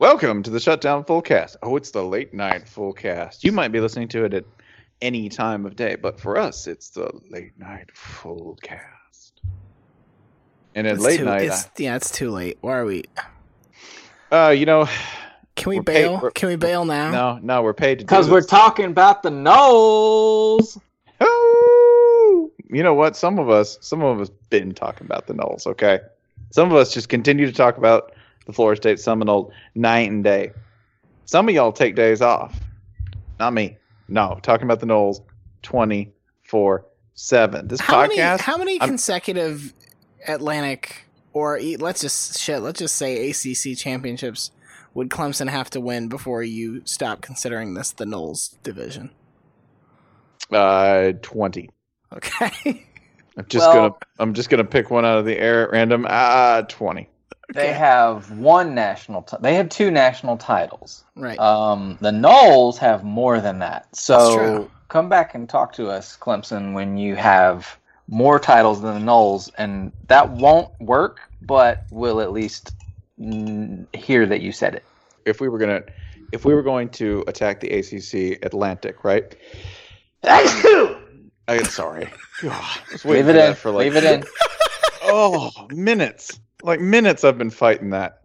Welcome to the Shutdown Full Cast. Oh, it's the late night full cast. You might be listening to it at any time of day, but for us, it's the late night full cast. And at It's late too, night, It's, yeah, it's too late. Why are we? uh, you know, Can we We're paid- bail? Can we bail now? no, no, we're paid to do Because we're talking about the Noles. Oh, you know what? Some of us, some of us, been talking about the Noles. Okay, some of us just continue to talk about the Florida State Seminole night and day. Some of y'all take days off. Not me. No, talking about the twenty four seven. This How many? podcast. How many I'm- consecutive Atlantic or let's just shit? Let's just say ACC championships would Clemson have to win before you stop considering this the Noles division? uh, twenty. Okay. I'm just Well- gonna. I'm just gonna pick one out of the air at random. Ah, twenty. They have one national. T- they have two national titles. right. Um, the Noles have more than that. That's So true. come back and talk to us, Clemson, when you have more titles than the Noles, and that won't work, but we'll at least mm, hear that you said it. If we were gonna, if we were going to attack the ACC Atlantic, right? I, sorry. God, I was waiting Leave it in. For like, Leave it in. Oh, minutes. Like minutes I've been fighting that.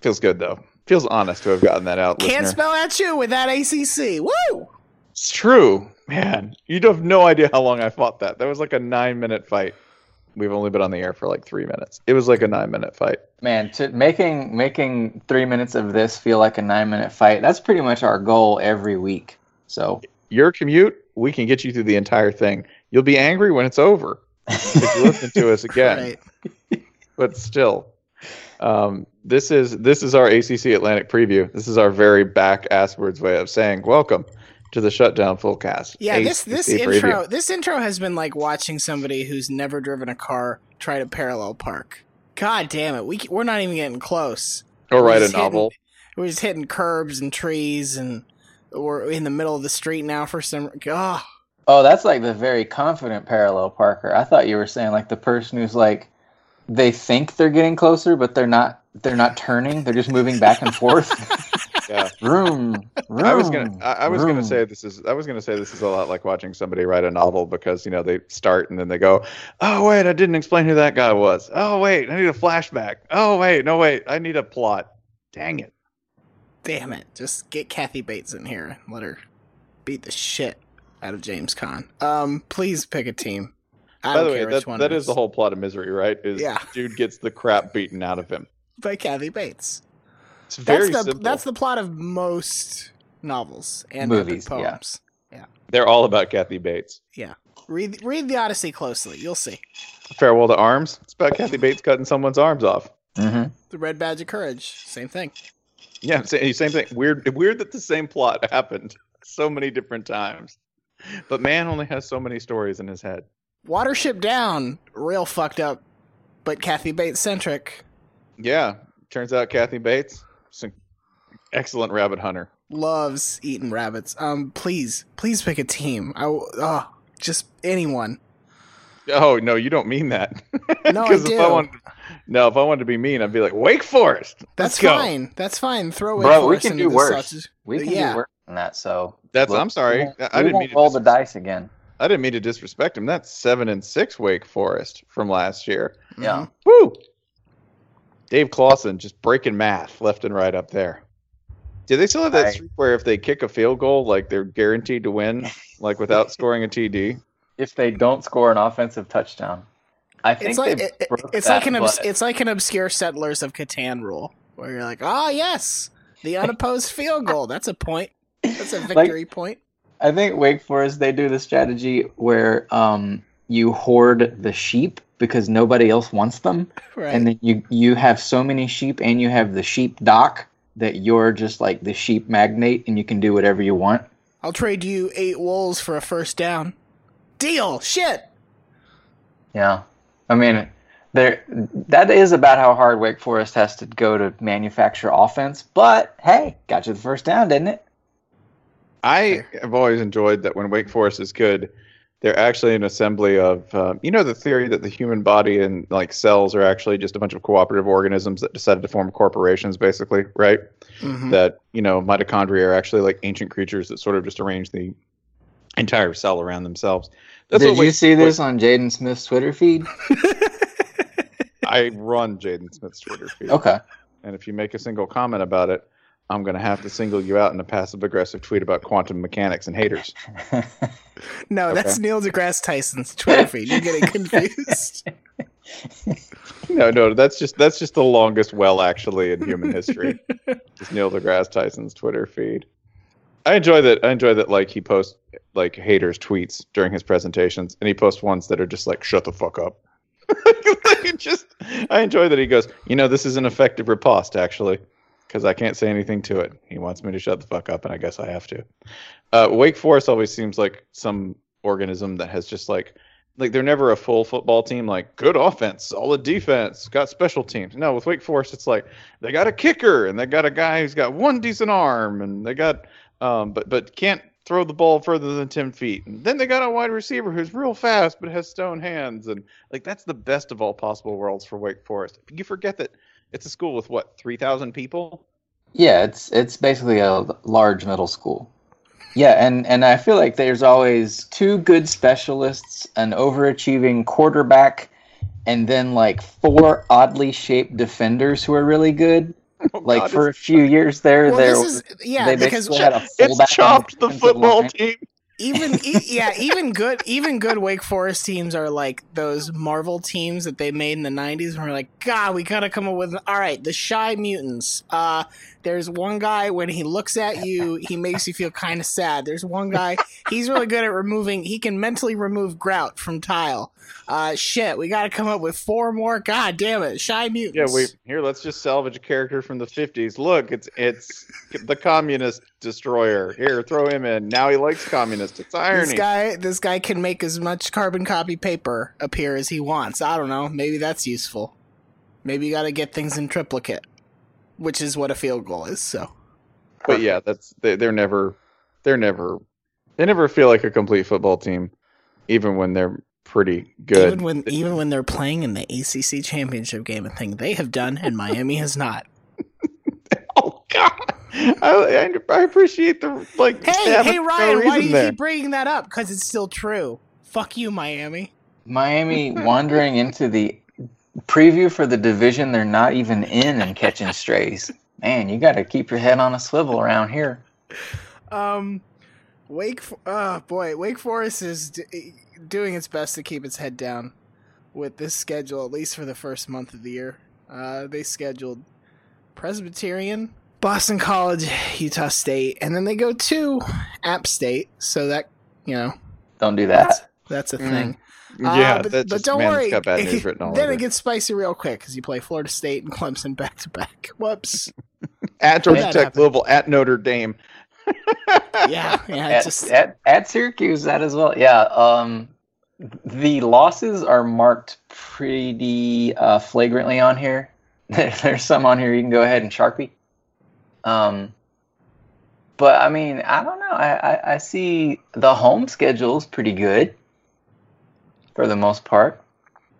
Feels good though. Feels honest to have gotten that out, Can't listener. spell at you with that ACC. Woo! it's true. Man, you have no idea how long I fought that. That was like a nine minute fight. We've only been on the air for like three minutes. It was like a nine minute fight. Man, to making making three minutes of this feel like a nine minute fight. That's pretty much our goal every week. So Your commute, we can get you through the entire thing. You'll be angry when it's over if you listen to us again. Right. But still um, this is this is our acc atlantic preview this is our very back asswards way of saying welcome to the shutdown full cast Yeah, this this ACC intro this intro has been like watching somebody who's never driven a car try to parallel park. God damn it, we we're not even getting close. or write a just hitting- novel We're just hitting curbs and trees, and we're in the middle of the street now for some. Oh, Oh, that's like the very confident parallel parker. I thought you were saying like the person who's like they think they're getting closer, but they're not. They're not turning. They're just moving back and forth. yeah Room. room i was gonna I, I was gonna say this is i was gonna say this is a lot like watching somebody write a novel because you know they start and then they go oh wait i didn't explain who that guy was oh wait i need a flashback oh wait no wait i need a plot dang it damn it! Just get Kathy Bates in here and let her beat the shit out of James Caan. Um, please pick a team. I by the way care that, which one. that it is the whole plot of misery right is Yeah. dude gets the crap beaten out of him by Kathy Bates. it's very That's the simple that's the plot of most novels and Movies, epic yeah. poems. They're all about Kathy Bates. Yeah, read read the Odyssey closely. You'll see Farewell to Arms. It's about Kathy Bates cutting someone's arms off. Mhm. the Red Badge of Courage. Same thing. Yeah, same, same thing. Weird, weird that the same plot happened so many different times. But man only has so many stories in his head. Watership Down, real fucked up, but Kathy Bates centric. Yeah, turns out Kathy Bates, is an excellent rabbit hunter. Loves eating rabbits. Um, please, please pick a team. I w- oh, just anyone. Oh no, you don't mean that. No, I 'Cause if do. I wanted, no, if I wanted to be mean, I'd be like Wake Forest. That's Let's go. fine. That's fine. Throw Wake Bro, we can do worse. sausage. We can Yeah. do worse than that. So That's. we'll- I'm sorry. we won't- I, I didn't won't mean to roll the dice again. I didn't mean to disrespect him. That's seven and six Wake Forest from last year. Yeah. Mhm. Woo! Dave Clawson just breaking math left and right up there. Do they still have that I- streak where if they kick a field goal, like they're guaranteed to win, like without scoring a TD? If they don't score an offensive touchdown, I think It's like they it, it- it's that, like an obs- but- it's like an obscure Settlers of Catan rule where you're like, oh yes, the unopposed field goal. That's a point. That's a victory point. I think Wake Forest they do the strategy where um, you hoard the sheep because nobody else wants them, Right. and then you you have so many sheep and you have the sheep dock that you're just like the sheep magnate and you can do whatever you want. I'll trade you eight wolves for a first down. Deal. Shit. Yeah, I mean, there that is about how hard Wake Forest has to go to manufacture offense. But hey, got you the first down, didn't it? I have always enjoyed that when Wake Forest is good, they're actually an assembly of um, you know the theory that the human body and like cells are actually just a bunch of cooperative organisms that decided to form corporations, basically, right? Mhm. That you know mitochondria are actually like ancient creatures that sort of just arrange the entire cell around themselves. Did what you Wake see this Forest- on Jaden Smith's Twitter feed? I run Jaden Smith's Twitter feed. Okay. And if you make a single comment about it, I'm going to have to single you out in a passive aggressive tweet about quantum mechanics and haters. No, that's Neil deGrasse Tyson's Twitter feed. You're getting confused. No, no, that's just that's just the longest well actually in human history. Just Neil deGrasse Tyson's Twitter feed. I enjoy that. I enjoy that. Like he posts like haters tweets during his presentations, and he posts ones that are just like "shut the fuck up." like, just, I enjoy that he goes. You know, this is an effective riposte actually, because I can't say anything to it. He wants me to shut the fuck up, and I guess I have to. Uh, Wake Forest always seems like some organism that has just like like they're never a full football team like good offense solid defense got special teams no with wake forest it's like they got a kicker and they got a guy who's got one decent arm and they got um but but can't throw the ball further than 10 feet and then they got a wide receiver who's real fast but has stone hands and like that's the best of all possible worlds for wake forest you forget that it's a school with what 3000 people Yeah, it's it's basically a large middle school. Yeah, and and I feel like there's always two good specialists, an overachieving quarterback, and then like four oddly shaped defenders who are really good. Oh, Like God, for a it's- few years there, well, there was yeah they because basically had a fullback it's chopped the football line. team even e- yeah even good even good Wake Forest teams are like those Marvel teams that they made in the 90s and we're like god we gotta come up with all right the shy mutants uh there's one guy when he looks at you he makes you feel kind of sad there's one guy he's really good at removing he can mentally remove grout from tile uh shit we gotta come up with four more god damn it shy mutants. Yeah, we here. Let's just salvage a character from the '50s. Look, it's it's the communist destroyer. Here, throw him in. Now he likes communists. It's this irony. guy this guy can make as much carbon copy paper appear as he wants i don't know maybe that's useful maybe you gotta get things in triplicate which is what a field goal is so But yeah, that's they, they're never they're never they never feel like a complete football team, even when they're pretty good. even when even when they're playing in the acc championship game a thing they have done and miami has not oh God, I, I I appreciate the like. hey hey at no ryan why do you there. keep bringing that up because it's still true fuck you miami Miami wandering into the preview for the division they're not even in and catching strays. Man, you got to keep your head on a swivel around here. Um, Wake. F- Oh boy, Wake Forest is d- doing its best to keep its head down with this schedule, at least for the first month of the year. Uh, they scheduled Presbyterian, Boston College, Utah State, and then they go to App State. So that you know Don't do that. that's a Mm. thing. Uh, Yeah, but, that but just, don't man, worry. It's got bad news written all then over. it gets spicy real quick because you play Florida State and Clemson back to back. Whoops. at Georgia Tech happen? Global at Notre Dame. Yeah, yeah. At, just at, at Syracuse, that as well. Yeah. Um, the losses are marked pretty uh, flagrantly on here. There's some on here you can go ahead and sharpie. Um, but I mean, I don't know. I, I, I see the home schedule's pretty good for the most part.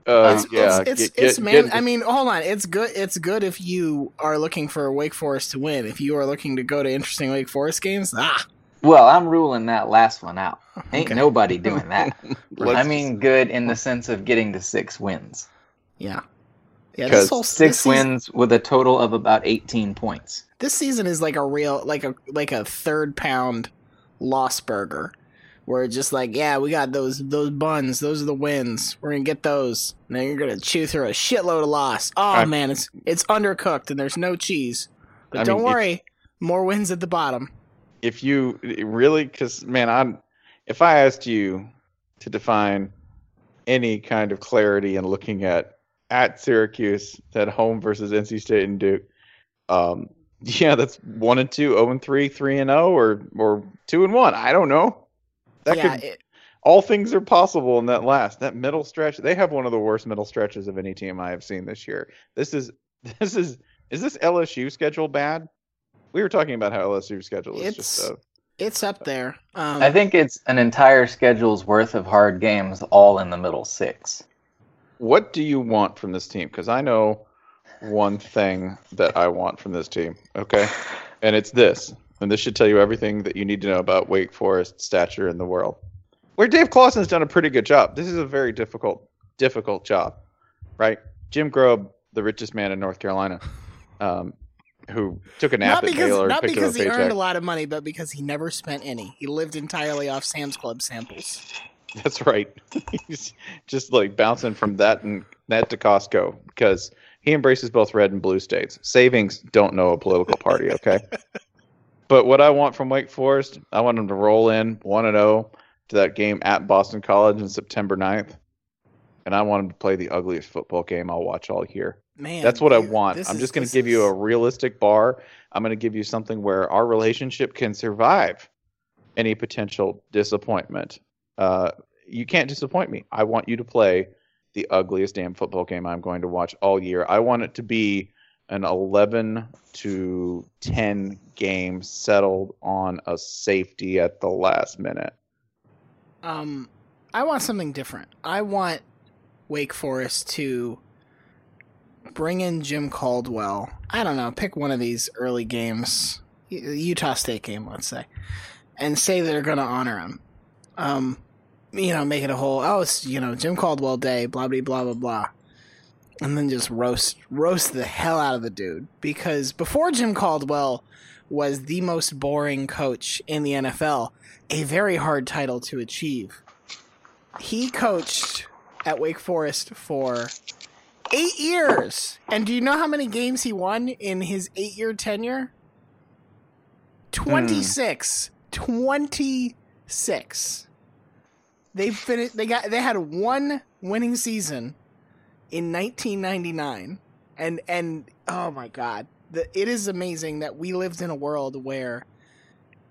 Uh, it's, yeah, it's, it's, get- it's get- man, get- I mean, hold on. It's good. It's good if you are looking for Wake Forest to win. If you are looking to go to interesting Wake Forest games, ah, Well, I'm ruling that last one out. Ain't Okay. nobody doing that. I mean, good in the sense of getting to six wins. yeah, yeah. 'Cause This whole Six this season, wins with a total of about 18 points. This season is like a real, like a like a third pound loss burger, where it's just like, yeah, we got those those buns. Those are the wins. We're gonna get those. And then you're gonna chew through a shitload of loss. Oh I- man, it's it's undercooked and there's no cheese. But I don't mean, if- worry, more wins at the bottom. if you really because man i'm if i asked you to define any kind of clarity in looking at at syracuse at home versus nc state and duke um yeah that's one and two, oh and three three and oh or or two and one i don't know that yeah, could it, all things are possible in that last that middle stretch they have one of the worst middle stretches of any team i have seen this year this is this is is this lsu schedule bad we were talking about how lsu schedule is just It's- a It's up there. Um, I think it's an entire schedule's worth of hard games, all in the middle six. What do you want from this team? Because I know one thing that I want from this team. Okay, and it's this, and this should tell you everything that you need to know about Wake Forest stature in the world. Where Dave Clawson's done a pretty good job. This is a very difficult, difficult job, right? Jim Grobe, the richest man in North Carolina, um, who took a nap not at because Baylor, not picked because up a he paycheck. earned a lot of money, but because he never spent any. He lived entirely off Sam's Club samples. That's right. He's just like bouncing from that and that to Costco because he embraces both red and blue states. Savings don't know a political party, okay? But what I want from Wake Forest, I want them to roll in 1 and 0 to that game at Boston College on September 9th. And I want them to play the ugliest football game I'll watch all year. Man, That's what I want. I'm is- just going to give you a realistic bar. I'm going to give you something where our relationship can survive any potential disappointment. Uh, you can't disappoint me. I want you to play the ugliest damn football game I'm going to watch all year. I want it to be an 11 to 10 game settled on a safety at the last minute. Um, I want something different. I want Wake Forest to bring in Jim Caldwell. I don't know, pick one of these early games, Utah State game, let's say, and say they're going to honor him. Um, you know, make it a whole oh, it's you know Jim Caldwell Day, blah blah blah blah blah, and then just roast roast the hell out of the dude because before Jim Caldwell was the most boring coach in the NFL, a very hard title to achieve. He coached at Wake Forest for eight years. And do you know how many games he won in his eight year tenure? 26. 26. They finished they got they had one winning season in 1999 and and oh my god the, it is amazing that we lived in a world where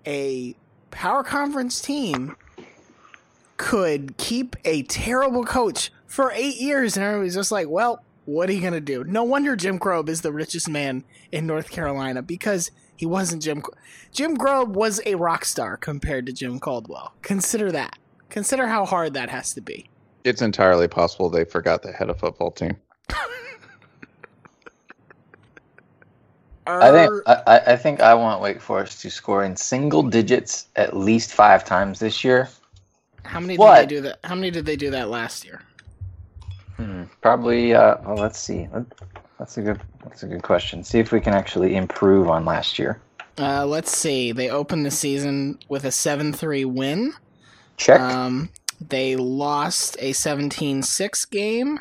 a power conference team could keep a terrible coach for eight years and everybody's just like well what are you gonna do? No wonder jim Grobe is the richest man in north carolina because he wasn't jim jim Grobe was a rock star compared to jim caldwell. Consider that. Consider how hard that has to be It's entirely possible they forgot the head of football team. I think I, I- I think I want Wake Forest to score in single digits at least five times this year. how many did they do that how many did they do that last year Hmm, Probably. Uh, well, let's see. That's a good. That's a good question. See if we can actually improve on last year. uh, let's see they opened the season with a 7-3 win Check. Um, they lost a 17-6 game.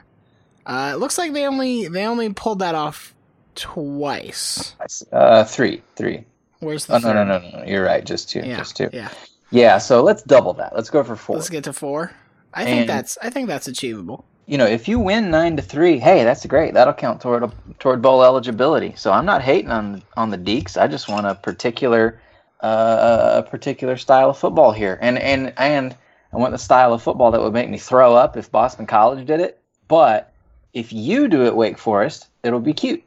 Uh, it looks like they only they only pulled that off twice. uh, three, three. Where's the Oh no, no, no, no, no. You're right. Just two. Yeah, Just two. yeah. Yeah. So let's double that. Let's go for 4 Let's get to four. I think that's I think that's achievable. you know, if you win nine to three, hey, that's great. That'll count toward toward bowl eligibility. So I'm not hating on on the Deacs. I just want a particular uh, a particular style of football here, and and and I want the style of football that would make me throw up if Boston College did it. But if you do it, Wake Forest, it'll be cute.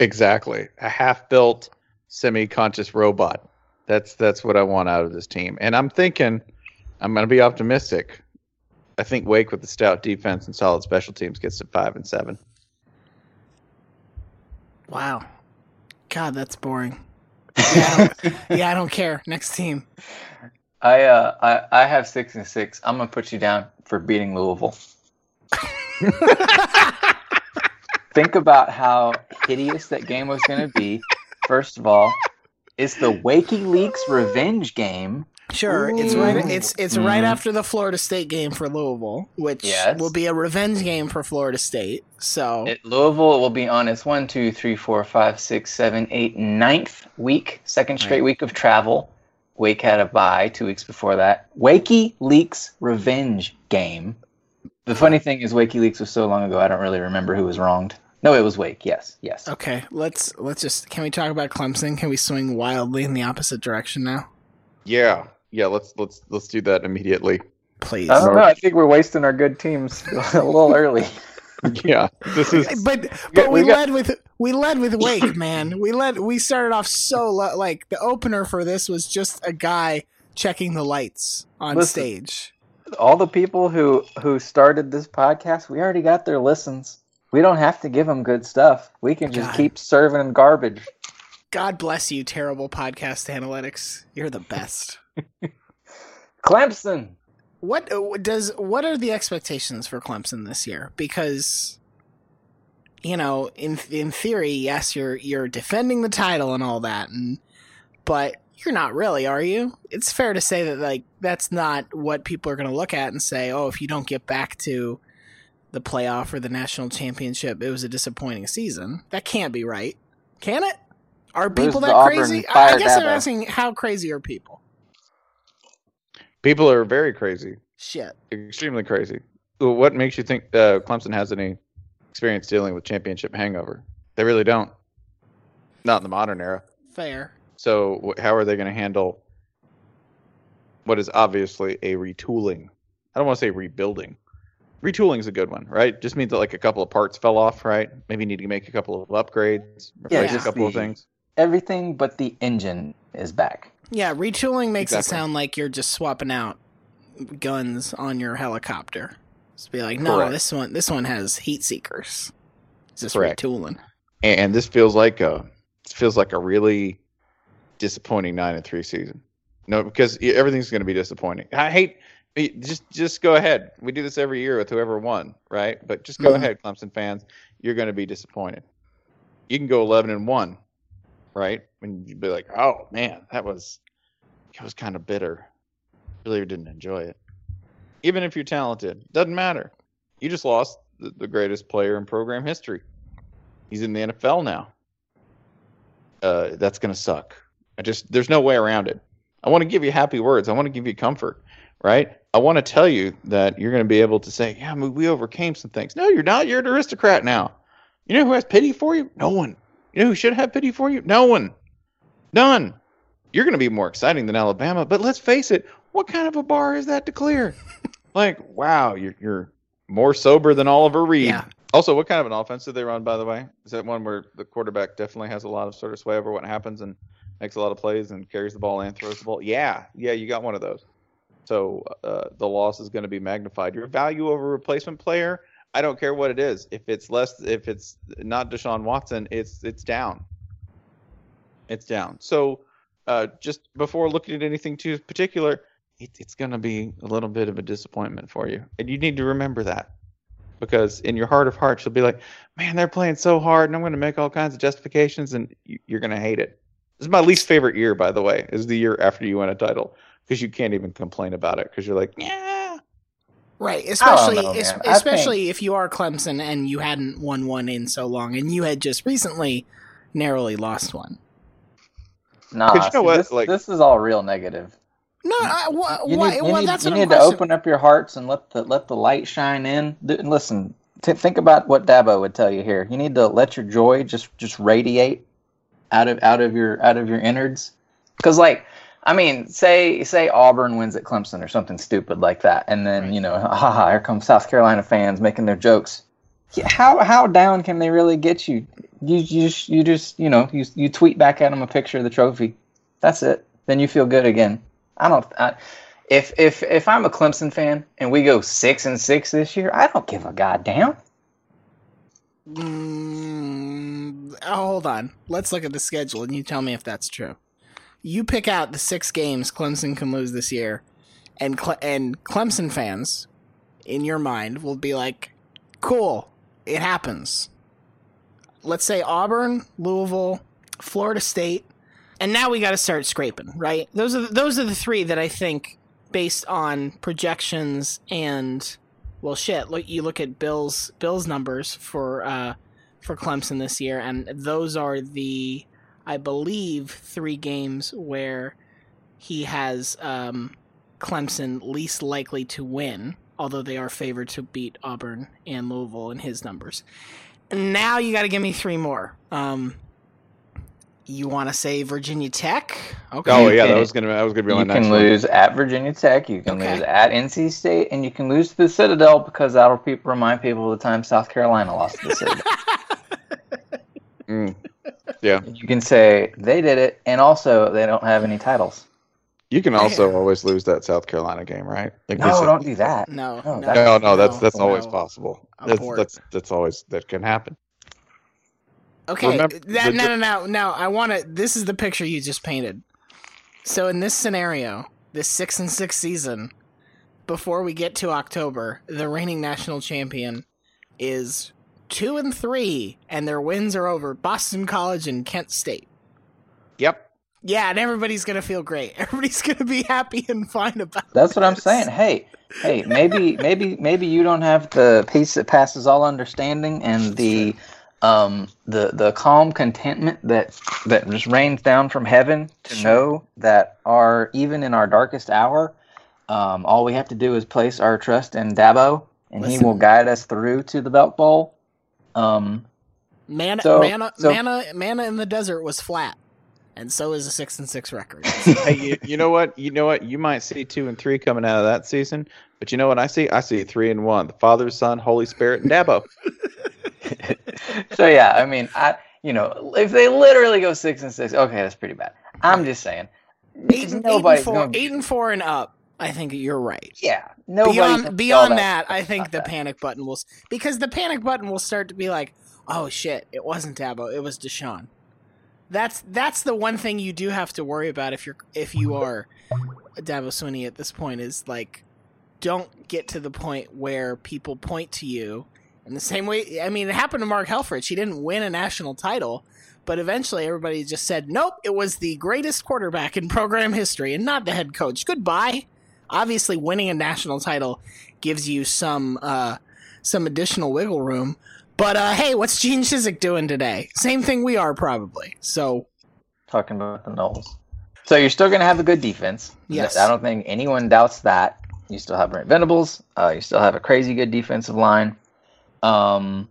Exactly. A half-built, semi-conscious robot. That's that's what I want out of this team. And I'm thinking I'm going to be optimistic. I think Wake with the stout defense and solid special teams gets to 5 and 7. Wow. God, that's boring. Yeah, I don't, yeah, I don't care. Next team. I uh I, I have six and six. I'm gonna put you down for beating Louisville. Think about how hideous that game was gonna be. First of all, it's the Wakey Leaks revenge game. Sure, it's right. Ooh. It's it's right Mhm. after the Florida State game for Louisville, which Yes. will be a revenge game for Florida State. So It, Louisville will be on its one, two, three, four, five, six, seven, eight, ninth week, second straight Right. week of travel. Wake had a bye two weeks before that. Wakey Leaks revenge game. The funny thing is, Wakey Leaks was so long ago, I don't really remember who was wronged. No, it was Wake. Yes, yes. okay, let's let's just can we talk about Clemson? Can we swing wildly in the opposite direction now, Yeah. Yeah, let's let's let's do that immediately. please? Oh, I don't know. I think we're wasting our good teams a little early. yeah, this is but but we, we got- led with we led with Wake, man. We led we started off so low. Like the opener for this was just a guy checking the lights on Listen. stage. All the people who who started this podcast, we already got their listens. We don't have to give them good stuff. We can just God. keep serving them garbage. God bless you, terrible podcast analytics. You're the best. Clemson. What uh, does what are the expectations for Clemson this year? Because you know, in in theory, yes, you're you're defending the title and all that, and but you're not really, are you? It's fair to say that like that's not what people are going to look at and say, "Oh, if you don't get back to the playoff or the national championship, it was a disappointing season." That can't be right, can it? Are people that crazy? I, I guess I'm asking, how crazy are people? People are very crazy, Shit. extremely crazy. What makes you think uh, Clemson has any experience dealing with championship hangover? They really don't. Not in the modern era. Fair. So wh- how are they going to handle what is obviously a retooling? I don't want to say rebuilding. Retooling is a good one, right? Just means that like a couple of parts fell off, right? Maybe you need to make a couple of upgrades, Yeah, replace just a couple of things. Everything but the engine is back. Yeah, retooling makes it sound like you're just swapping out guns on your helicopter. Just be like, no, Correct. this one, this one has heat seekers. It's just Correct. retooling. And, and this feels like a feels like a really disappointing nine and three season. No, because everything's going to be disappointing. I hate just just go ahead. We do this every year with whoever won, right? But just go Mhm. ahead, Clemson fans. You're going to be disappointed. You can go eleven and one, right? And you'd be like, oh man, that was it was kind of bitter. Really didn't enjoy it. Even if you're talented, doesn't matter. You just lost the, the greatest player in program history. He's in the NFL now. Uh, that's gonna suck. I just there's no way around it. I want to give you happy words. I want to give you comfort, right? I want to tell you that you're going to be able to say, "Yeah, we- we overcame some things." No, you're not. You're an aristocrat now. You know who has pity for you? No one. You know who should have pity for you? No one. None. You're going to be more exciting than Alabama, but let's face it. What kind of a bar is that to clear? like, wow, you're you're more sober than Oliver Reed. Yeah. Also, what kind of an offense did they run, by the way? Is that one where the quarterback definitely has a lot of sort of sway over what happens and makes a lot of plays and carries the ball and throws the ball? Yeah, yeah, you got one of those. So uh, the loss is going to be magnified. Your value over replacement player, I don't care what it is. If it's less, if it's not Deshaun Watson, it's it's down. It's down. So uh, just before looking at anything too particular, it, it's going to be a little bit of a disappointment for you, and you need to remember that because in your heart of hearts you'll be like, man, they're playing so hard, and I'm going to make all kinds of justifications, and you- you're going to hate it. This is my least favorite year, by the way, is the year after you win a title because you can't even complain about it because you're like, yeah, Right, especially know, es- man. I especially if you are Clemson and you hadn't won one in so long, and you had just recently narrowly lost one. Nah, you know see, what, This, like- this is all real negative. No, I, wha- You why- need, you well, need, that's you need to question- open up your hearts and let the let the light shine in. Th- listen, t- think about what Dabo would tell you here. You need to let your joy just just radiate out of out of your out of your innards. Because like, I mean, say say Auburn wins at Clemson or something stupid like that, and then Right. you know, haha, here come South Carolina fans making their jokes. How how down can they really get you? You you just, you just you know you you tweet back at them a picture of the trophy. That's it. Then you feel good again. I don't. I, if if if I'm a Clemson fan and we go six and six this year, I don't give a goddamn. Mm, hold on. Let's look at the schedule and you tell me if that's true. You pick out the six games Clemson can lose this year, and Cle- and Clemson fans, in your mind, will be like, "Cool, it happens." Let's say Auburn, Louisville, Florida State, and now we got to start scraping. Right? Those are the, those are the three that I think, based on projections and well, shit. Look, you look at Bill's Bill's numbers for uh, for Clemson this year, and those are the, I believe, three games where he has um, Clemson least likely to win, although they are favored to beat Auburn and Louisville in his numbers. And now you got to give me three more. Um, You want to say Virginia Tech? Okay. Oh yeah, that was gonna that was gonna be my You next can one. lose at Virginia Tech. You can Okay. lose at NC State, and you can lose to the Citadel because that'll pe- remind people of the time South Carolina lost to the Citadel. Mm. Yeah, you can say they did it, and also they don't have any titles. you can also always lose that South Carolina game, right? Like No, said- don't do that. No, No, no, that- No, no, that's that's no. always possible. That's, Abort. that's that's always that can happen. Okay, Remember- uh, that, no, no, no, no. I want to. This is the picture you just painted. So in this scenario, this six and six season, before we get to October, the reigning national champion is two and three, and their wins are over Boston College and Kent State. Yep. Yeah, and everybody's gonna feel great. Everybody's gonna be happy and fine about. That's what I'm saying. Hey, hey, maybe, maybe, maybe you don't have the peace that passes all understanding and the, um, the the calm contentment that that just rains down from heaven to Sure. know that our even in our darkest hour, um, all we have to do is place our trust in Dabo, and he will guide us through to the Belk Bowl. Um, mana, So- mana, so- manna, manna in the desert was flat, and so is a six and six record. hey, you, you know what? You know what? You might see two and three coming out of that season, but you know what I see? I see three and one: the Father, Son, Holy Spirit, and Dabo. so yeah, I mean, I you know, if they literally go six and six, okay, that's pretty bad. I'm just saying, eight, and, eight and four, gonna be- eight and four and up. I think you're right. Yeah, No. beyond beyond sell that, I think the that. panic button will because the panic button will start to be like, oh shit, it wasn't Dabo, it was Deshaun. That's that's the one thing you do have to worry about if you're if you are Dabo Swinney at this point is like, don't get to the point where people point to you in the same way. I mean, it happened to Mark Helfrich. He didn't win a national title. But eventually, everybody just said, "Nope, it was the greatest quarterback in program history, and not the head coach." Goodbye obviously winning a national title gives you some uh some additional wiggle room but uh hey what's gene Chizik doing today same thing we are probably so talking about the Noles. So you're still going to have a good defense. Yes. I don't think anyone doubts that. You still have Brent Venables. Uh, you still have a crazy good defensive line. Um,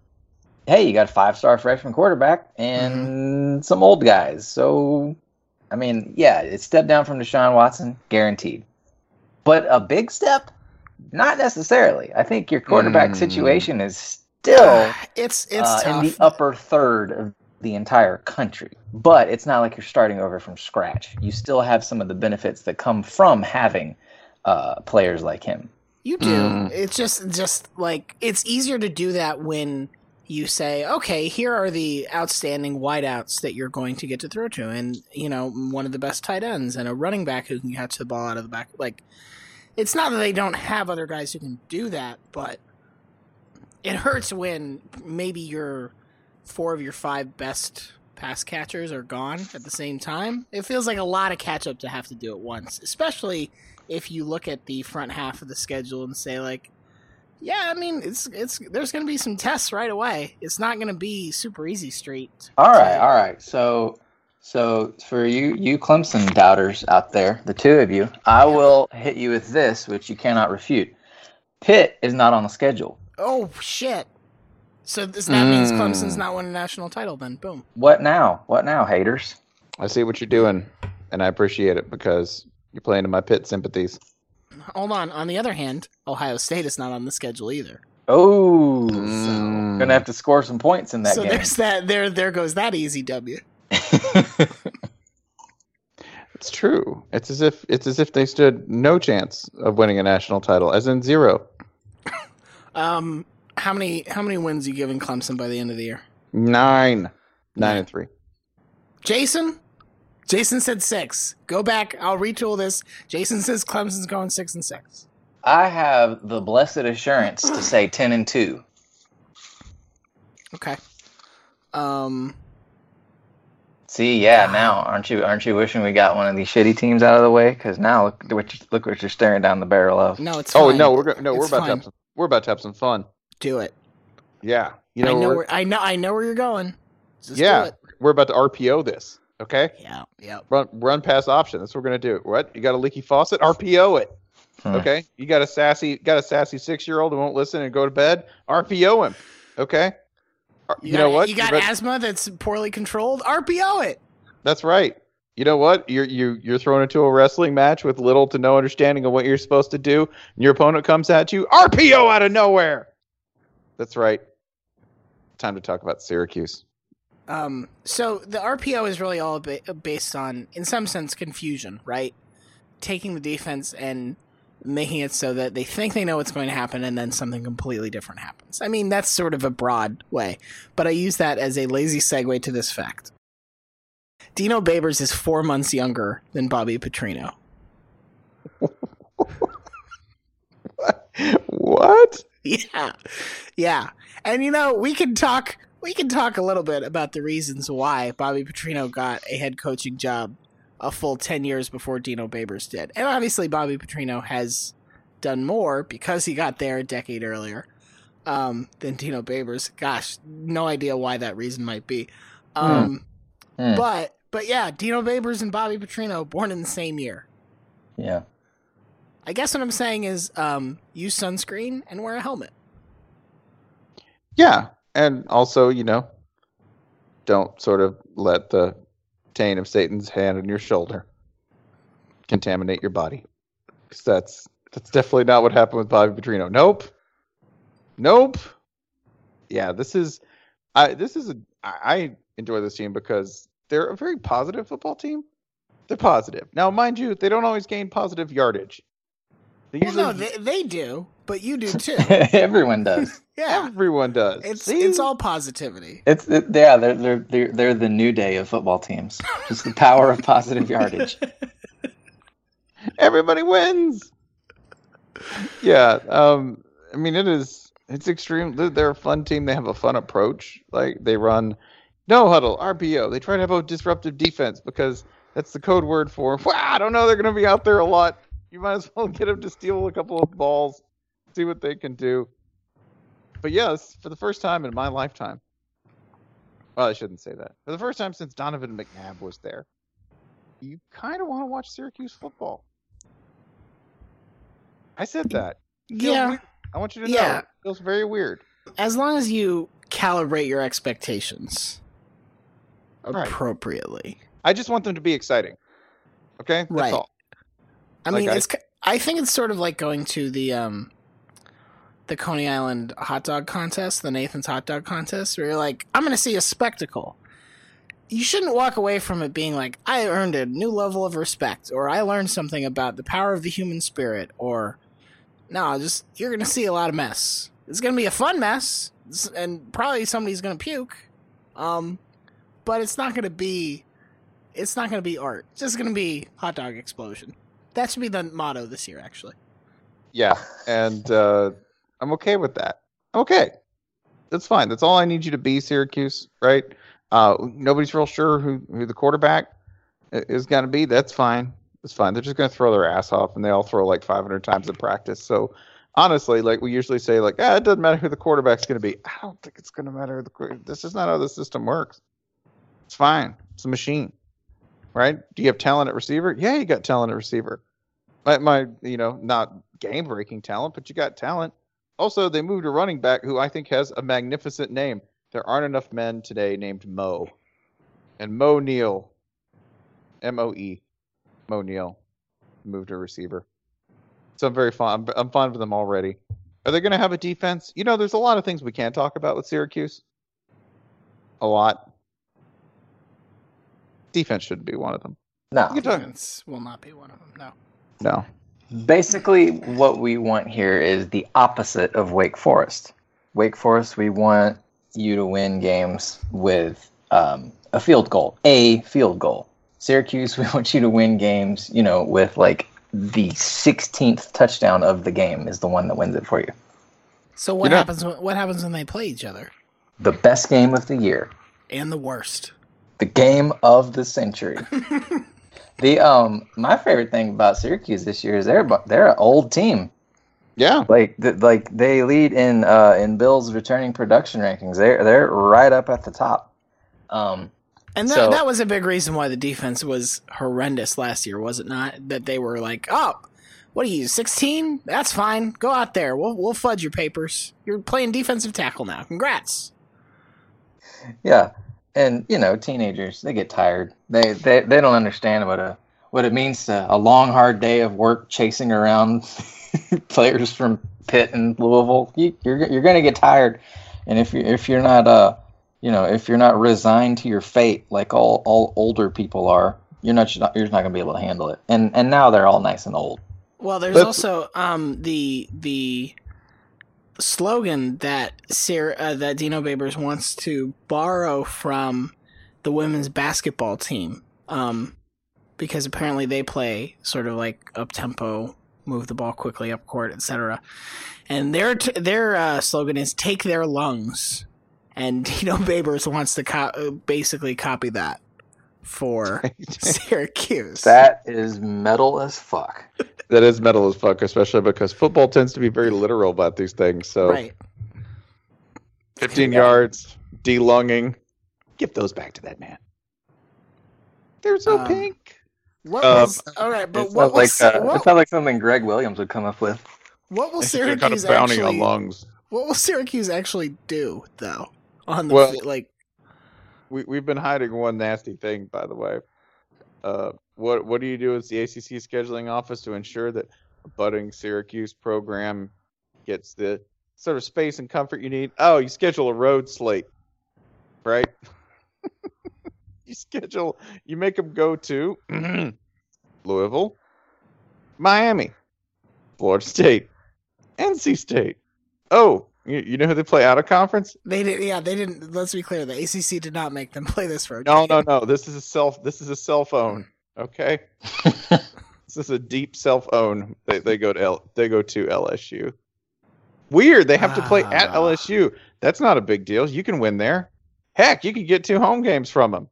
hey, you got a five star freshman quarterback and Mm-hmm. some old guys. So, I mean, yeah, it's step down from Deshaun Watson, guaranteed. But a big step? Not necessarily. I think your quarterback Mm. situation is still it's it's uh, tough in the upper third of the entire country. But it's not like you're starting over from scratch. You still have some of the benefits that come from having uh, players like him. you do Mm. it's just just like it's easier to do that when you say okay here are the outstanding wideouts that you're going to get to throw to and you know one of the best tight ends and a running back who can catch the ball out of the back like it's not that they don't have other guys who can do that but it hurts when maybe your four of your five best pass catchers are gone at the same time. It feels like a lot of catch up to have to do at once, especially if you look at the front half of the schedule and say like, yeah, I mean, it's it's there's going to be some tests right away. It's not going to be super easy street. All right, all right. So, so for you, you Clemson doubters out there, the two of you, I will hit you with this, which you cannot refute. Pitt is not on the schedule. Oh shit! So this that means Mm. Clemson's not winning a national title. Then boom. What now? What now, haters? I see what you're doing, and I appreciate it because you're playing to my pit sympathies. Hold on. On the other hand, Ohio State is not on the schedule either. Oh, Mm. gonna have to score some points in that so game. there's that. There, there goes that easy W. It's true. It's as if it's as if they stood no chance of winning a national title, as in zero. Um, how many how many wins you giving Clemson by the end of the year? Nine, nine and three. Jason? Jason said six. Go back. I'll retool this. Jason says Clemson's going six and six. I have the blessed assurance to say ten and two. Okay. Um. See, yeah, now aren't you aren't you wishing we got one of these shitty teams out of the way? Because now look what you, look what you're staring down the barrel of. No, it's Oh fine. no, we're go- no, we're It's about to have some. We're about to have some fun. do it. Yeah, you know, I know. we're, Where, I know. I know where you're going. Just do yeah, it. we're about to RPO this. Okay, Yeah. Yep. run run past option. That's what we're gonna do. What you got a leaky faucet? RPO it. Hmm. Okay, you got a sassy got a sassy six year old who won't listen and go to bed. RPO him. Okay, Uh, you, got, know what? You got bet- asthma that's poorly controlled. RPO it. That's right. You know what? You're you you're thrown into a wrestling match with little to no understanding of what you're supposed to do, and your opponent comes at you, RPO out of nowhere. That's right. Time to talk about Syracuse. Um, so the RPO is really all ba- based on, in some sense, confusion, right? Taking the defense and making it so that they think they know what's going to happen and then something completely different happens. I mean, that's sort of a broad way, but I use that as a lazy segue to this fact. Dino Babers is four months younger than Bobby Petrino. what? Yeah. Yeah. And you know, we can talk we can talk a little bit about the reasons why Bobby Petrino got a head coaching job a full 10 years before Dino Babers did. And obviously Bobby Petrino has done more because he got there a decade earlier um, than Dino Babers. Gosh, no idea why that reason might be. Um, Hmm. But but yeah, Dino Babers and Bobby Petrino born in the same year. Yeah. I guess what I'm saying is um, use sunscreen and wear a helmet. Yeah, and also, you know, don't sort of let the taint of Satan's hand on your shoulder contaminate your body. 'Cause that's that's definitely not what happened with Bobby Petrino. Nope. Nope. Yeah, this is I this is a I I enjoy this team because they're a very positive football team. They're positive. Now, mind you, they don't always gain positive yardage. They Well, no, they, they do, but you do too. Everyone does. Yeah, everyone does. it's See? it's all positivity. It's it, yeah, they're, they're they're they're the new day of football teams. Just the power of positive yardage. everybody wins. Yeah, um, I mean it is. It's extreme. they're- They're a fun team. They have a fun approach. Like they run no huddle RPO. They try to have a disruptive defense because that's the code word for. Wow, I don't know. They're going to be out there a lot. You might as well get them to steal a couple of balls, see what they can do. But yes, for the first time in my lifetime. Well, I shouldn't say that. For the first time since Donovan McNabb was there, you kind of want to watch Syracuse football. I said that. Yeah, weird. I want you to know. Yeah. It feels very weird. as long as you calibrate your expectations Right. appropriately. I just want them to be exciting. Okay? That's Right. all. I Like mean, I- it's. I think it's sort of like going to the um, the Coney Island hot dog contest, the Nathan's hot dog contest, where you're like, I'm going to see a spectacle. You shouldn't walk away from it being like, I earned a new level of respect, or I learned something about the power of the human spirit, or no, just you're going to see a lot of mess. It's going to be a fun mess, and probably somebody's going to puke. Um, but it's not going to be. It's not going to be art. It's just going to be hot dog explosion. That should be the motto this year, actually. Yeah. And uh, I'm okay with that. Okay. That's fine. That's all I need you to be, Syracuse, right? Uh, nobody's real sure who, who the quarterback is going to be. That's fine. It's fine. They're just going to throw their ass off, and they all throw like 500 times in practice. So, honestly, like we usually say, like, ah, it doesn't matter who the quarterback's going to be. I don't think it's going to matter. This is not how the system works. It's fine. It's a machine, right? Do you have talent at receiver? Yeah, you got talent at receiver. My, my you know, not game breaking talent, but you got talent. Also, they moved a running back who I think has a magnificent name. There aren't enough men today named Mo. And Moe Neal, M O E, Moe Neal, moved a receiver. So I'm very fond. I'm, I'm fond of them already. Are they going to have a defense? You know, there's a lot of things we can't talk about with Syracuse. A lot. Defense shouldn't be one of them. No. You can talk. Defense will not be one of them. No. No. Basically, what we want here is the opposite of Wake Forest. Wake Forest, we want you to win games with um, a field goal, a field goal. Syracuse, we want you to win games, you know, with like the 16th touchdown of the game is the one that wins it for you. So what You know- happens? When, what happens when they play each other? The best game of the year, And the worst. the game of the century. the um, my favorite thing about Syracuse this year is they're bu- they're an old team. Yeah. like th- like they lead in uh in Bill's returning production rankings. They're they're right up at the top. Um, And that, So- that was a big reason why the defense was horrendous last year, was it not? That they were like, oh, what are you, 16? That's fine. Go out there. We'll, we'll fudge your papers. You're playing defensive tackle now. Congrats. yeah, and you know, teenagers they get tired. They they they don't understand what a what it means to a long hard day of work chasing around players from Pitt and Louisville. You, you're you're gonna get tired, and if you if you're not uh you know if you're not resigned to your fate like all all older people are, you're not you're not, you're not gonna be able to handle it. And and now they're all nice and old. Well, there's But- also um the the slogan that Sarah, uh, that Dino Babers wants to borrow from the women's basketball team, um, because apparently they play sort of like up tempo, move the ball quickly up court, etc. And their t- their uh, slogan is "Take their lungs," and Dino Babers wants to co- basically copy that for Syracuse. That is metal as fuck. that is metal as fuck, especially because football tends to be very literal about these things. So right. 15 yards, de-lunging. Give those back to that man. They're so Um, pink. What was all right? But It what sounds like was uh, what, it sounds like something Gregg Williams would come up with. what will They should've got a Syracuse actually? on lungs. What will Syracuse actually do though? On the Well- like, We we've been hiding one nasty thing, by the way. Uh, what what do you do as the ACC scheduling office to ensure that a budding Syracuse program gets the sort of space and comfort you need? Oh, you schedule a road slate, right? you schedule, you make them go to Louisville, Miami, Florida State, NC State. Oh, you, you know who they play out of conference? they did. Yeah, they didn't. Let's be clear. The ACC did not make them play this road. No, game. no, no. This is a self. This is a cell phone. Okay. this is a deep cell phone. They they go to L, they go to LSU. Weird. They have to play at Ah. LSU. That's not a big deal. You can win there. Heck, you can get two home games from them.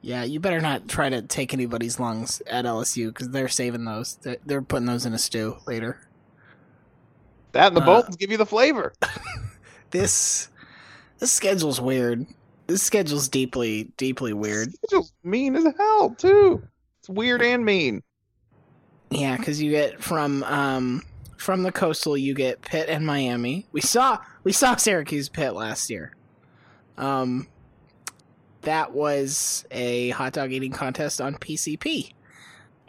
Yeah, you better not try to take anybody's lungs at LSU because they're saving those. They're, they're putting those in a stew later. That and the Uh, bones give you the flavor. This this schedule's weird. This schedule's deeply, deeply weird. It's just mean as hell too. It's weird and mean. Yeah, because you get from um from the coastal, you get Pitt and Miami. We saw we saw Syracuse Pitt last year. Um, that was a hot dog eating contest on PCP,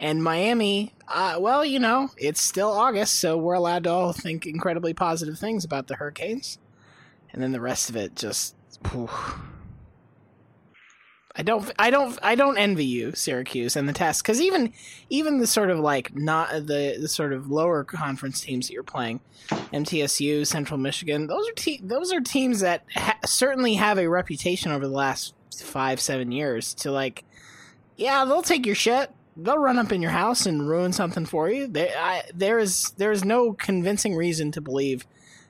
and Miami. Uh, well, you know, it's still August, so we're allowed to all think incredibly positive things about the Hurricanes, and then the rest of it just. whew. I don't, I don't, I don't envy you, Syracuse, and the test because even even the sort of like not the, the sort of lower conference teams that you're playing, MTSU, Central Michigan, those are te- those are teams that ha- certainly have a reputation over the last five seven years to like, yeah, they'll take your shit, they'll run up in your house and ruin something for you. They, I, there is there is no convincing reason to believe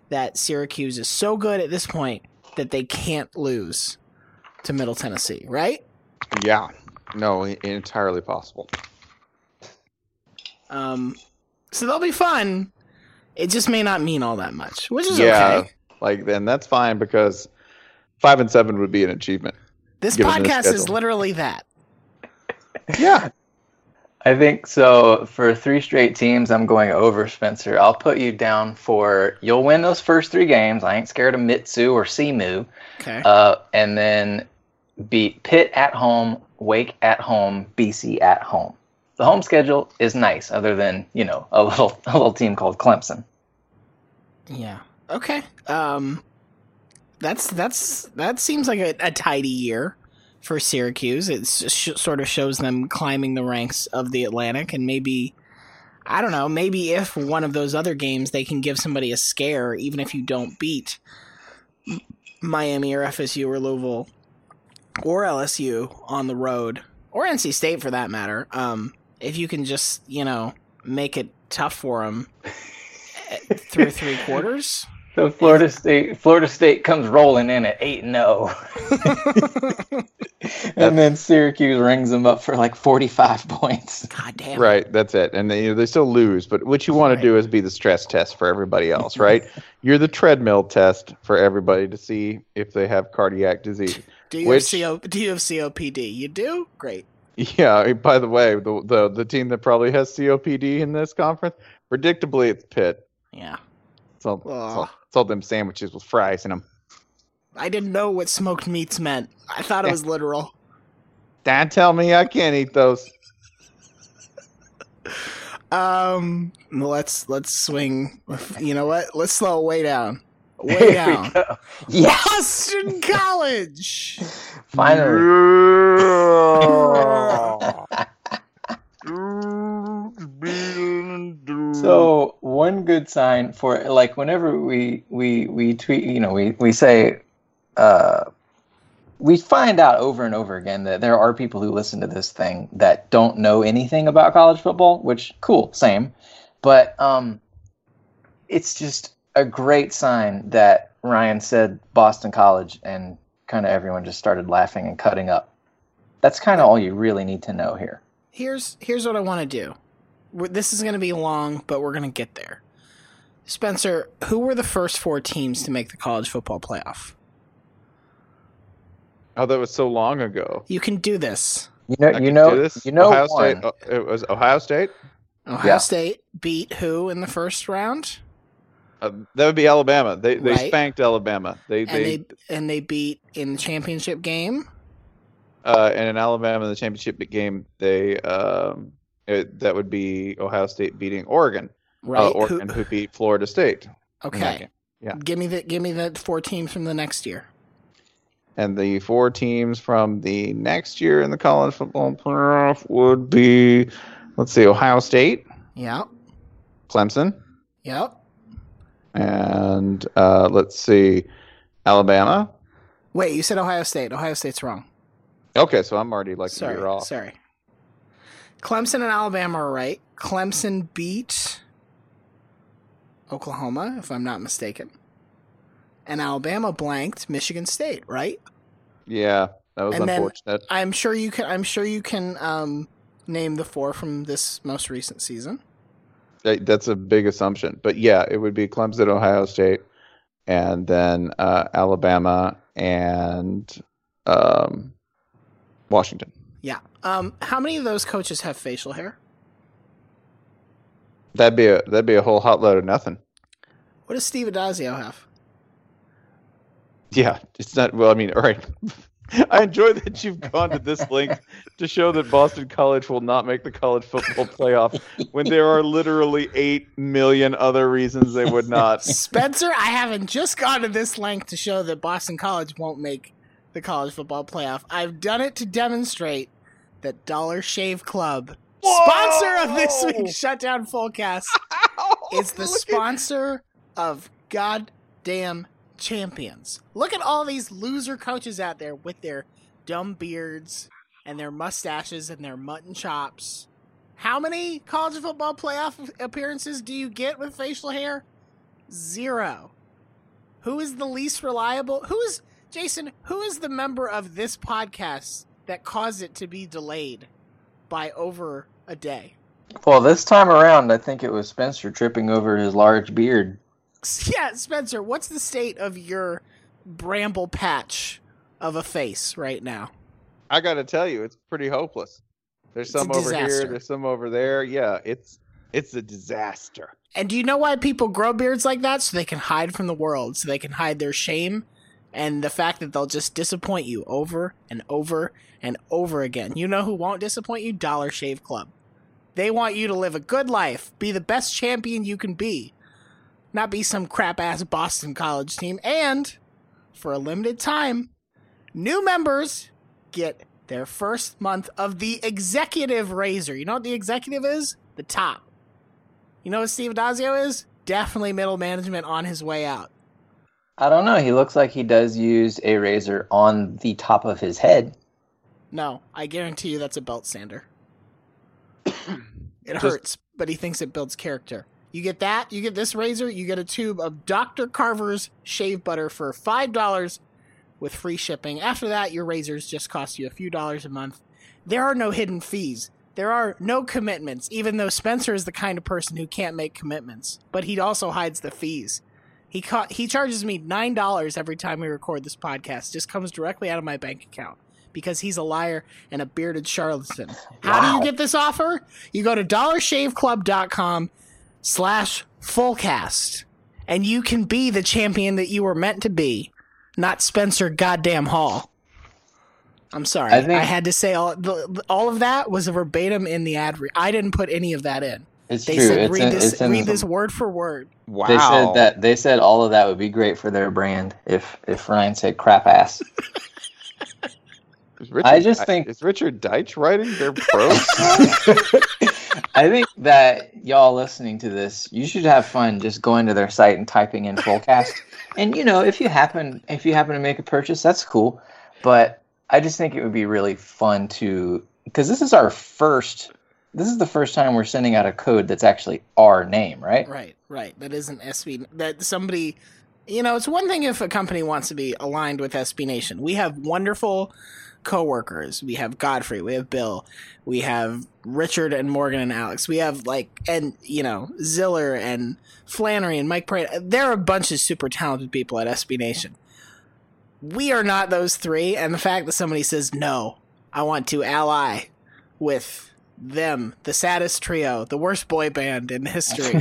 that Syracuse is so good at this point that they can't lose to Middle Tennessee, right? Yeah. No, entirely possible. Um, so they'll be fun. It just may not mean all that much, which is Yeah. okay. Like then that's fine because five and seven would be an achievement. This podcast is literally that. Yeah. I think so. For three straight teams, I'm going over Spencer. I'll put you down for you'll win those first three games. I ain't scared of Mitsu or Simu. Okay. Uh, and then beat Pitt at home, Wake at home, BC at home. The home schedule is nice, other than you know a little a little team called Clemson. yeah. Okay. Um, that's that's that seems like a, a tidy year for Syracuse. It sh- sort of shows them climbing the ranks of the Atlantic, and maybe I don't know. Maybe if one of those other games they can give somebody a scare, even if you don't beat Miami or FSU or Louisville or LSU on the road or NC State for that matter. Um, if you can just you know make it tough for them through three quarters. So Florida State Florida State comes rolling in at eight and zero, oh. and then Syracuse rings them up for like forty five points. God damn. Right, that's it. And they, you know, they still lose, but what you want Right. to do is be the stress test for everybody else, right? You're the treadmill test for everybody to see if they have cardiac disease. Do you Which- have CO, Do you have COPD? You do. Great. Yeah. By the way, the the, the team that probably has COPD in this conference, predictably, it's Pitt. Yeah. It's all, it's all, Ugh. it's all them sandwiches with fries in them. I didn't know what smoked meats meant. I thought it was literal. Don't tell me I can't eat those. Um, let's let's swing. You know what? Let's slow way down. Way Here down. go. Yes, Boston College. finally. So one good sign for like whenever we we we tweet, you know, we we say, uh, we find out over and over again that there are people who listen to this thing that don't know anything about college football. Which cool, same, but um, it's just a great sign that Ryan said Boston College and kind of everyone just started laughing and cutting up. That's kind of all you really need to know here. Here's here's what I want to do. We're- This is going to be long, but we're going to get there. Spencer, who were the first four teams to make the college football playoff? Oh, that was so long ago. You can do this. You know, I you know, this. you know, Ohio one. State. oh, it was Ohio State. Ohio Yeah. State beat who in the first round? Uh, that would be Alabama. They they Right. spanked Alabama. They And they, they and they beat in the championship game. Uh, and in Alabama in the championship game they um it, that would be Ohio State beating Oregon. Right. Uh, Who- Oregon who, beat Florida State. okay. Yeah. Give me the give me the four teams from the next year. And the four teams from the next year in the college football playoff would be, let's see, Ohio State, Yeah. Clemson, Yep. and uh, let's see, Alabama. Wait, you said Ohio State. Ohio State's wrong. Okay, so I'm already like sorry. off. Sorry. Clemson and Alabama are right. Clemson beat Oklahoma, if I'm not mistaken. And Alabama blanked Michigan State, right? Yeah, that was And unfortunate. I'm sure you can I'm sure you can um, name the four from this most recent season. That's a big assumption, but yeah, it would be Clemson, Ohio State, and then uh, Alabama and um, Washington. Yeah. Um, how many of those coaches have facial hair? That'd be a that'd be a whole hot load of nothing. What does Steve Addazio have? Yeah, it's not. Well, I mean, all right. I enjoy that you've gone to this length to show that Boston College will not make the college football playoff when there are literally eight million other reasons they would not. Spencer, I haven't just gone to this length to show that Boston College won't make the college football playoff. I've done it to demonstrate that Dollar Shave Club, sponsor of this week's Shutdown Fullcast, is the sponsor of goddamn champions. Look at all these loser coaches out there with their dumb beards and their mustaches and their mutton chops. How many college football playoff appearances do you get with facial hair? Zero. Who is the least reliable? Who is Jason? Who is the member of this podcast that caused it to be delayed by over a day? Well, this time around, I think it was Spencer tripping over his large beard. Yeah, Spencer, what's the state of your bramble patch of a face right now? I got to tell you, it's pretty hopeless. There's It's some over here. There's some over there. Yeah, it's it's a disaster. And do you know why people grow beards like that? So they can hide from the world, so they can hide their shame and the fact that they'll just disappoint you over and over and over again. You know who won't disappoint you? Dollar Shave Club. They want you to live a good life, be the best champion you can be, not be some crap ass Boston College team. And for a limited time, new members get their first month of the executive razor. You know what the executive is? The top. You know what Steve Addazio is? Definitely middle management on his way out. I don't know. He looks like he does use a razor on the top of his head. No, I guarantee you that's a belt sander. it Just- hurts, but he thinks it builds character. You get that, you get this razor, you get a tube of Dr. Carver's shave butter for $5 with free shipping. After that, your razors just cost you a few dollars a month. There are no hidden fees. There are no commitments, even though Spencer is the kind of person who can't make commitments, but he also hides the fees. He ca- he charges me $9 every time we record this podcast. Just comes directly out of my bank account because he's a liar and a bearded charlatan. How do you get this offer? You go to dollarshaveclub.com slash fullcast and you can be the champion that you were meant to be. not Spencer Goddamn Hall. I'm sorry. I, I had to say all the, all of that was a verbatim in the ad. Re- I didn't put any of that in. It's They true. said it's read in, this it's read the- this word for word. Wow. They said that they said all of that would be great for their brand if if Ryan said crap ass. Richard, I just think- is Richard Deitsch writing their prose? I think that y'all listening to this, you should have fun just going to their site and typing in Fullcast. and you know, if you happen if you happen to make a purchase, that's cool. But I just think it would be really fun to because this is our first this is the first time we're sending out a code that's actually our name, right? Right, right. That isn't SB. That somebody, you know, it's one thing if a company wants to be aligned with SB Nation. We have wonderful coworkers. We have Godfrey. We have Bill. We have Richard and Morgan and Alex. We have like, and you know, Ziller and Flannery and Mike Prada. There are a bunch of super talented people at SB Nation. We are not those three, and the fact that somebody says no, I want to ally with them, the saddest trio, the worst boy band in history.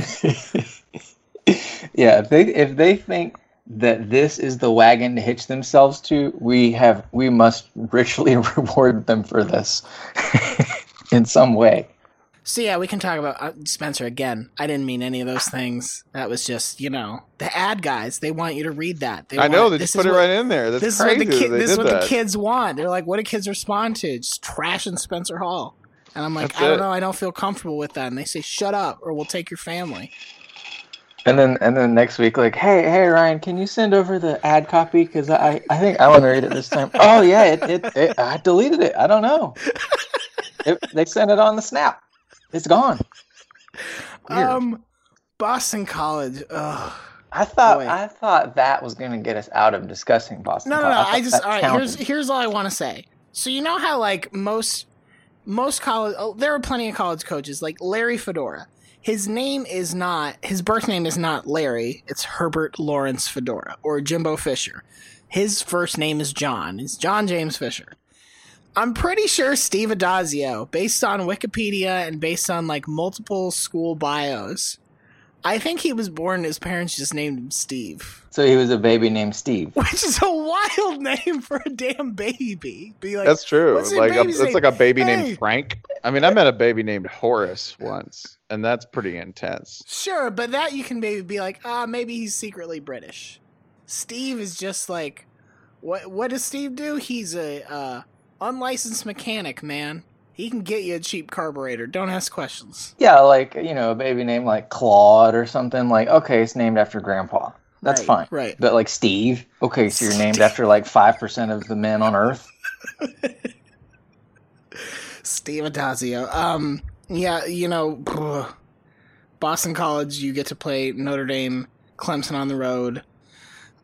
yeah, if they if they think that this is the wagon to hitch themselves to, we have we must richly reward them for this in some way. So yeah, we can talk about uh, Spencer again. I didn't mean any of those things. That was just you know the ad guys. They want you to read that. They I want, know they this just put is it what- right in there. That's This is crazy. what the kid, that this is what that. the kids want. They're like, what do kids respond to? Just trashing Spencer Hall. And I'm like, That's I don't it. know. I don't feel comfortable with that. And they say, shut up, or we'll take your family. And then and then next week, like, hey hey Ryan, can you send over the ad copy? Because I I think I want to read it this time. oh yeah, it, it, it I deleted it. I don't know. It, they sent it on the snap. It's gone. Weird. Um, Boston College. Ugh. I thought boy. I thought that was going to get us out of discussing Boston. No, no, College. no. thought I just all right. counted. Here's here's all I want to say. So you know how like most most college, oh, there are plenty of college coaches like Larry Fedora. His name is not his birth name is not Larry. It's Herbert Lawrence Fedora or Jimbo Fisher. His first name is John. It's John James Fisher. I'm pretty sure Steve Addazio, based on Wikipedia and based on like multiple school bios, I think he was born. His parents just named him Steve. So he was a baby named Steve. Which is a wild name for a damn baby. Be like, That's true. Like a, it's like a baby Hey. named Frank. I mean, I met a baby named Horace once, and that's pretty intense. sure, but that you can maybe be like, ah, maybe he's secretly British. Steve is just like, what? What does Steve do? He's a uh, unlicensed mechanic, man. He can get you a cheap carburetor. Don't ask questions. Yeah, like you know, a baby name like Claude or something. Like, okay, it's named after Grandpa. That's Right, fine. right. But like Steve, okay, so you're named after like five percent of the men on Earth. Steve Addazio. Um, yeah, you know, Boston College. You get to play Notre Dame, Clemson on the road.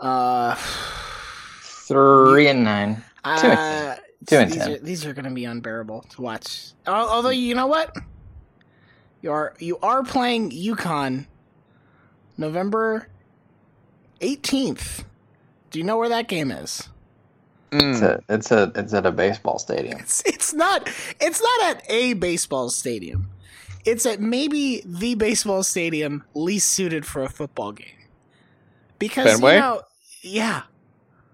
Uh, Three and nine. Uh, Two and these ten. Are, these are going to be unbearable to watch. Although you know what, you are you are playing UConn, November eighteenth. Do you know where that game is? It's a, it's a, it's at a baseball stadium. It's it's not it's not at a baseball stadium. It's at maybe the baseball stadium least suited for a football game. Because Fenway? you know, yeah,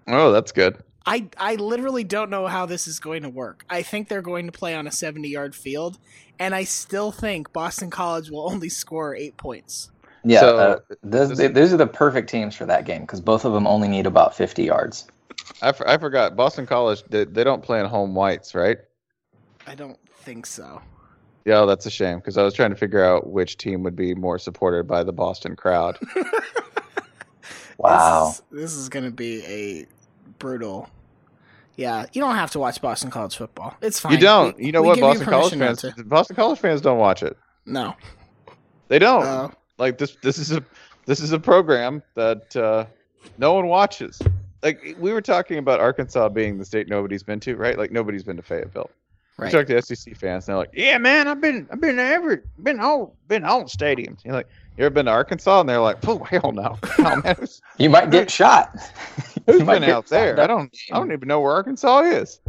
Oh, that's good. I I literally don't know how this is going to work. I think they're going to play on a 70-yard field and I still think Boston College will only score 8 points. Yeah, So, uh, those, they- those are the perfect teams for that game because both of them only need about fifty yards. I, f- I forgot. Boston College, they, they don't play in home whites, right? I don't think so. Yeah, that's a shame because I was trying to figure out which team would be more supported by the Boston crowd. Wow. This is, this is going to be a brutal. Yeah, you don't have to watch Boston College football. It's fine. You don't. We- you know what? Boston College fans. to. Boston College fans don't watch it. No. They don't. Uh, like this. This is a this is a program that uh, no one watches. Like we were talking about Arkansas being the state nobody's been to, right? Like nobody's been to Fayetteville. We right. talk to SEC fans, and they're like, "Yeah, man, I've been, I've been to every, been all, been all stadiums." You're like, "You ever been to Arkansas?" And they're like, "Oh, hell no, no man, You might get shot. who's You been out there? I don't, I don't even know where Arkansas is.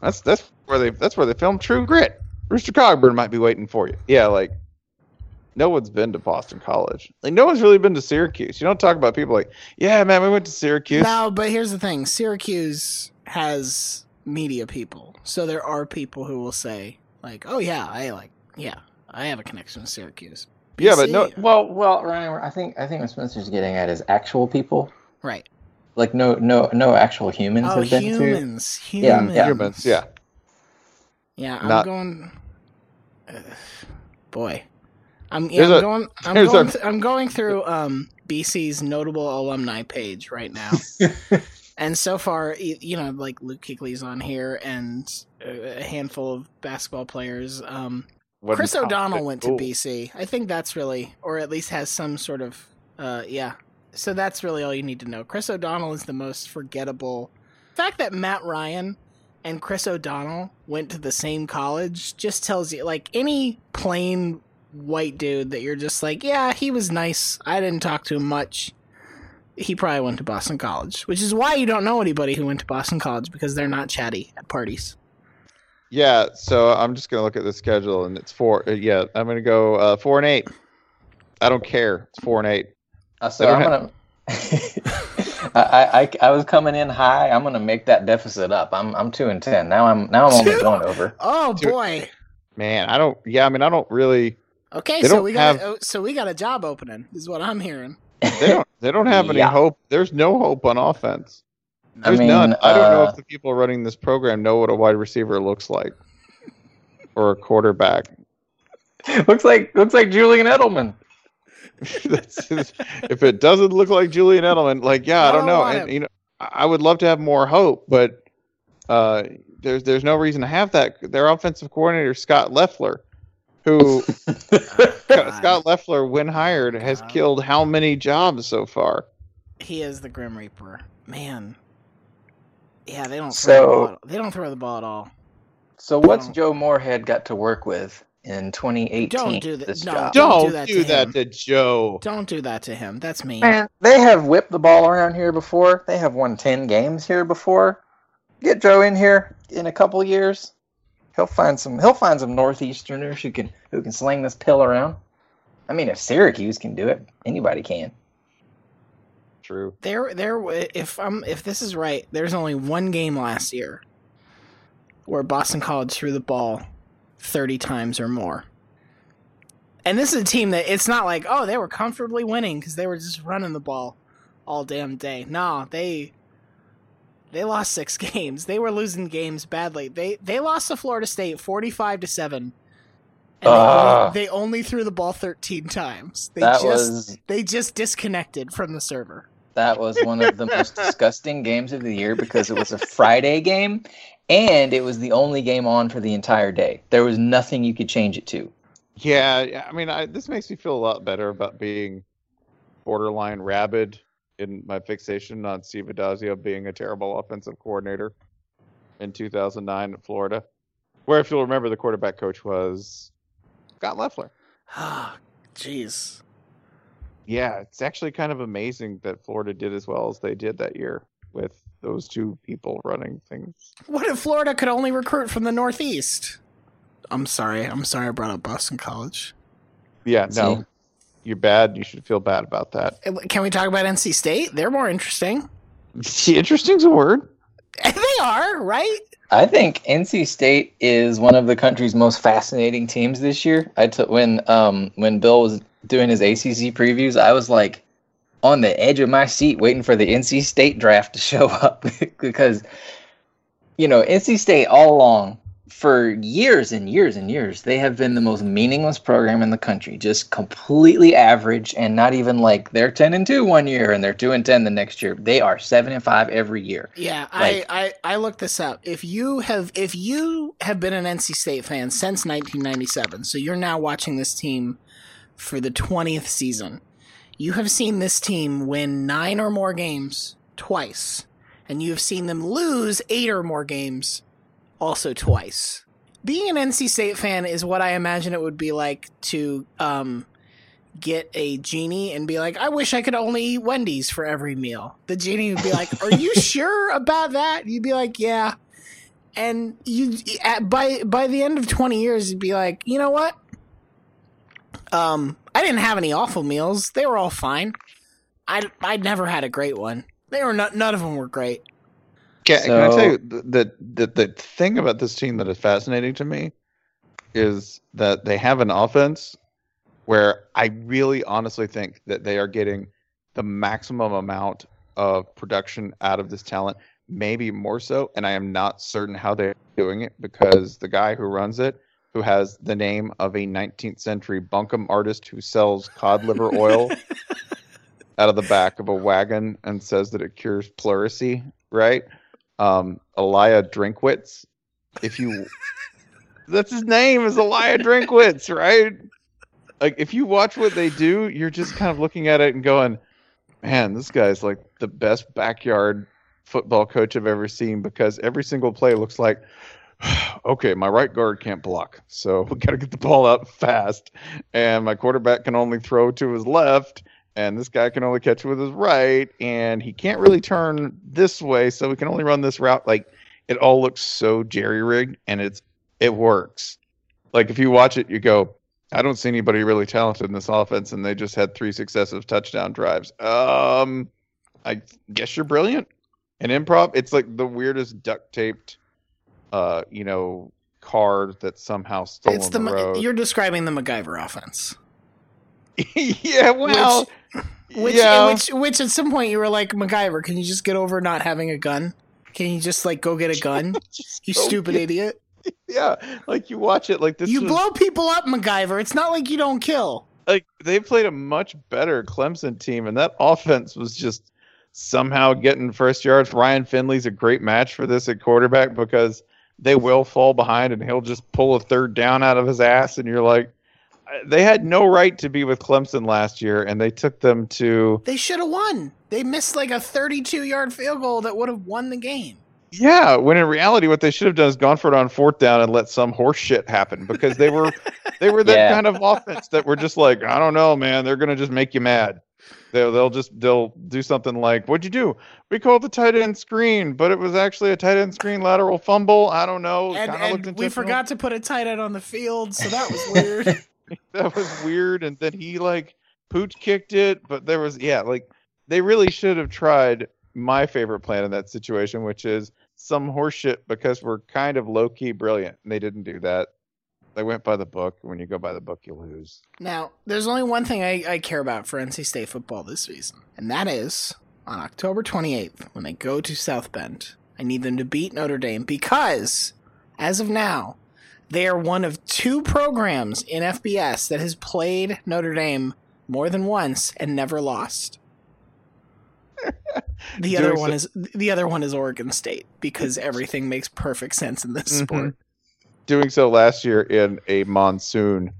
That's that's where they, that's where they filmed True Grit. Rooster Cogburn might be waiting for you. Yeah, like no one's been to Boston College. Like no one's really been to Syracuse. You don't talk about people like, yeah, man, we went to Syracuse. No, but here's the thing: Syracuse has media people, so there are people who will say, like, "Oh yeah, I like, yeah, I have a connection with Syracuse." Yeah, but no- Well, well, Ryan, I think I think what Spencer's getting at is actual people, right? like no no no actual humans Oh, have been to. humans, Yeah, humans, yeah. Humans, yeah. Yeah, I'm Not- going. Uh, boy, I'm, yeah, I'm a- going. I'm going. a- th- I'm going through um, BC's notable alumni page right now, and so far, you know, like Luke Kuechly's on here, and a handful of basketball players. Um, Wasn't Chris O'Donnell went to BC. I think that's really, or at least has some sort of, uh, yeah. So that's really all you need to know. Chris O'Donnell is the most forgettable. The fact that Matt Ryan and Chris O'Donnell went to the same college just tells you, like, any plain white dude that you're just like, yeah, he was nice. I didn't talk to him much. He probably went to Boston College, which is why you don't know anybody who went to Boston College because they're not chatty at parties. Yeah, so I'm just gonna look at the schedule, and it's four. uh, yeah, I'm gonna go uh, four and eight. I don't care. It's four and eight. Uh, so I'm don't gonna. I, I I was coming in high. I'm gonna make that deficit up. I'm I'm two and ten now. I'm now I'm only Two? going over. Oh Dude. boy. Man, I don't. Yeah, I mean, I don't really. Okay, They so we got have- oh, so we got a job opening. Is what I'm hearing. They don't. They don't have any Yeah. hope. There's no hope on offense. I There's mean, none. I don't know uh, if the people running this program know what a wide receiver looks like, or a quarterback. looks like looks like Julian Edelman. If it doesn't look like Julian Edelman, like yeah, I, I don't don't know. want And you know, I I would love to have more hope, but uh, there's there's no reason to have that. Their offensive coordinator Scott Loeffler, who Scott Loeffler, when hired, has God. killed how many jobs so far? He is the Grim Reaper. Man. Yeah, they don't throw So- the ball. They don't throw the ball at all. So what's No. Joe Moorhead got to work with in 2018? Don't do that. This No. job? Don't Don't, do that do to that to Joe. Don't do that to him. That's mean. Man, they have whipped the ball around here before. They have won 10 games here before. Get Joe in here in a couple years. He'll find some he'll find some northeasterners who can who can sling this pill around. I mean, if Syracuse can do it, anybody can. True. There, there. If I'm, if this is right, there's only one game last year where Boston College threw the ball thirty times or more. And this is a team that it's not like, oh, they were comfortably winning because they were just running the ball all damn day. No, they they lost six games. They were losing games badly. They they lost to Florida State forty five to seven. And they, Ah. only, they only threw the ball thirteen times. They that just was they just disconnected from the server. That was one of the most disgusting games of the year because it was a Friday game and it was the only game on for the entire day. There was nothing you could change it to. Yeah, yeah, I mean, I, this makes me feel a lot better about being borderline rabid in my fixation on Steve Addazio being a terrible offensive coordinator in 2009 at Florida, where if you'll remember, the quarterback coach was Scott Loeffler. Ah, jeez. Yeah, it's actually kind of amazing that Florida did as well as they did that year with those two people running things. What if Florida could only recruit from the Northeast? I'm sorry. I'm sorry I brought up Boston College. Yeah, no, See? you're bad. You should feel bad about that. Uh, Can we talk about NC State? They're more interesting. Interesting's a word. they are, right? I think NC State is one of the country's most fascinating teams this year. I took when um when Bill was doing his ACC previews, I was like on the edge of my seat waiting for the NC State draft to show up because you know, NC State all along for years and years and years, they have been the most meaningless program in the country. Just completely average and not even like they're 10 and 2 one year and they're 2 and 10 the next year. They are 7 and 5 every year. Yeah, Like- I, I I looked this up. If you have if you have been an NC State fan since 1997, so you're now watching this team for the 20th season, you have seen this team win 9 or more games twice, and you have seen them lose 8 or more games also twice. Being an NC State fan is what I imagine it would be like to um get a genie and be like, I wish I could only eat Wendy's for every meal. The genie would be like, Are you sure about that? You'd be like, Yeah. And you by by the end of twenty years, you'd be like, you know what? Um, I didn't have any awful meals. They were all fine. I I never had a great one. They were not. None of them were great. Can, can I tell you the, the the the thing about this team that is fascinating to me is that they have an offense where I really honestly think that they are getting the maximum amount of production out of this talent, maybe more so, and I am not certain how they're doing it because the guy who runs it, who has the name of a 19th century bunkum artist who sells cod liver oil out of the back of a wagon and says that it cures pleurisy, right? Um, Eliah Drinkwitz. If you, that's his name is Eliah Drinkwitz, right? Like if you watch what they do, you're just kind of looking at it and going, "Man, this guy's like the best backyard football coach I've ever seen." Because every single play looks like, okay, my right guard can't block, so we got to get the ball out fast, and my quarterback can only throw to his left, and this guy can only catch with his right, and he can't really turn this way, so we can only run this route. Like it all looks so jerry rigged, and it's it works. Like if you watch it, you go, I don't see anybody really talented in this offense, and they just had three successive touchdown drives. Um, I guess you're brilliant. And improv, it's like the weirdest duct taped, uh, you know, card that's somehow still it's the, the, road. you're describing the MacGyver offense. yeah, well, Which, yeah. which, which, at some point you were like, MacGyver, can you just get over not having a gun? Can you just like go get a gun? You stupid good. idiot! Yeah, like you watch it, like this. you was- blow people up, MacGyver. It's not like you don't kill. like they played a much better Clemson team, and that offense was just somehow getting first yards. Ryan Finley's a great match for this at quarterback because they will fall behind and he'll just pull a third down out of his ass, and you're like, they had no right to be with Clemson last year, and they took them to They should have won. They missed like a 32 yard field goal that would have won the game. yeah. When in reality, what they should have done is gone for it on fourth down and let some horse shit happen because they were they were that Yeah. kind of offense that were just like, I don't know, man, they're gonna just make you mad. They'll they'll just they'll do something like, "What'd you do? We called the tight end screen, but it was actually a tight end screen lateral fumble. I don't know. And, and we forgot to put a tight end on the field, so that was weird. that was weird. And then he like pooch kicked it, but there was yeah, like they really should have tried my favorite plan in that situation, which is some horseshit because we're kind of low key brilliant. And they didn't do that. They went by the book. When you go by the book, you lose. now, there's only one thing I, I care about for NC State football this season, and that is on October 28th when they go to South Bend. I need them to beat Notre Dame because, as of now, they are one of two programs in FBS that has played Notre Dame more than once and never lost. The other one so- is the other one is Oregon State because everything makes perfect sense in this Mhm. sport. Doing so last year in a monsoon.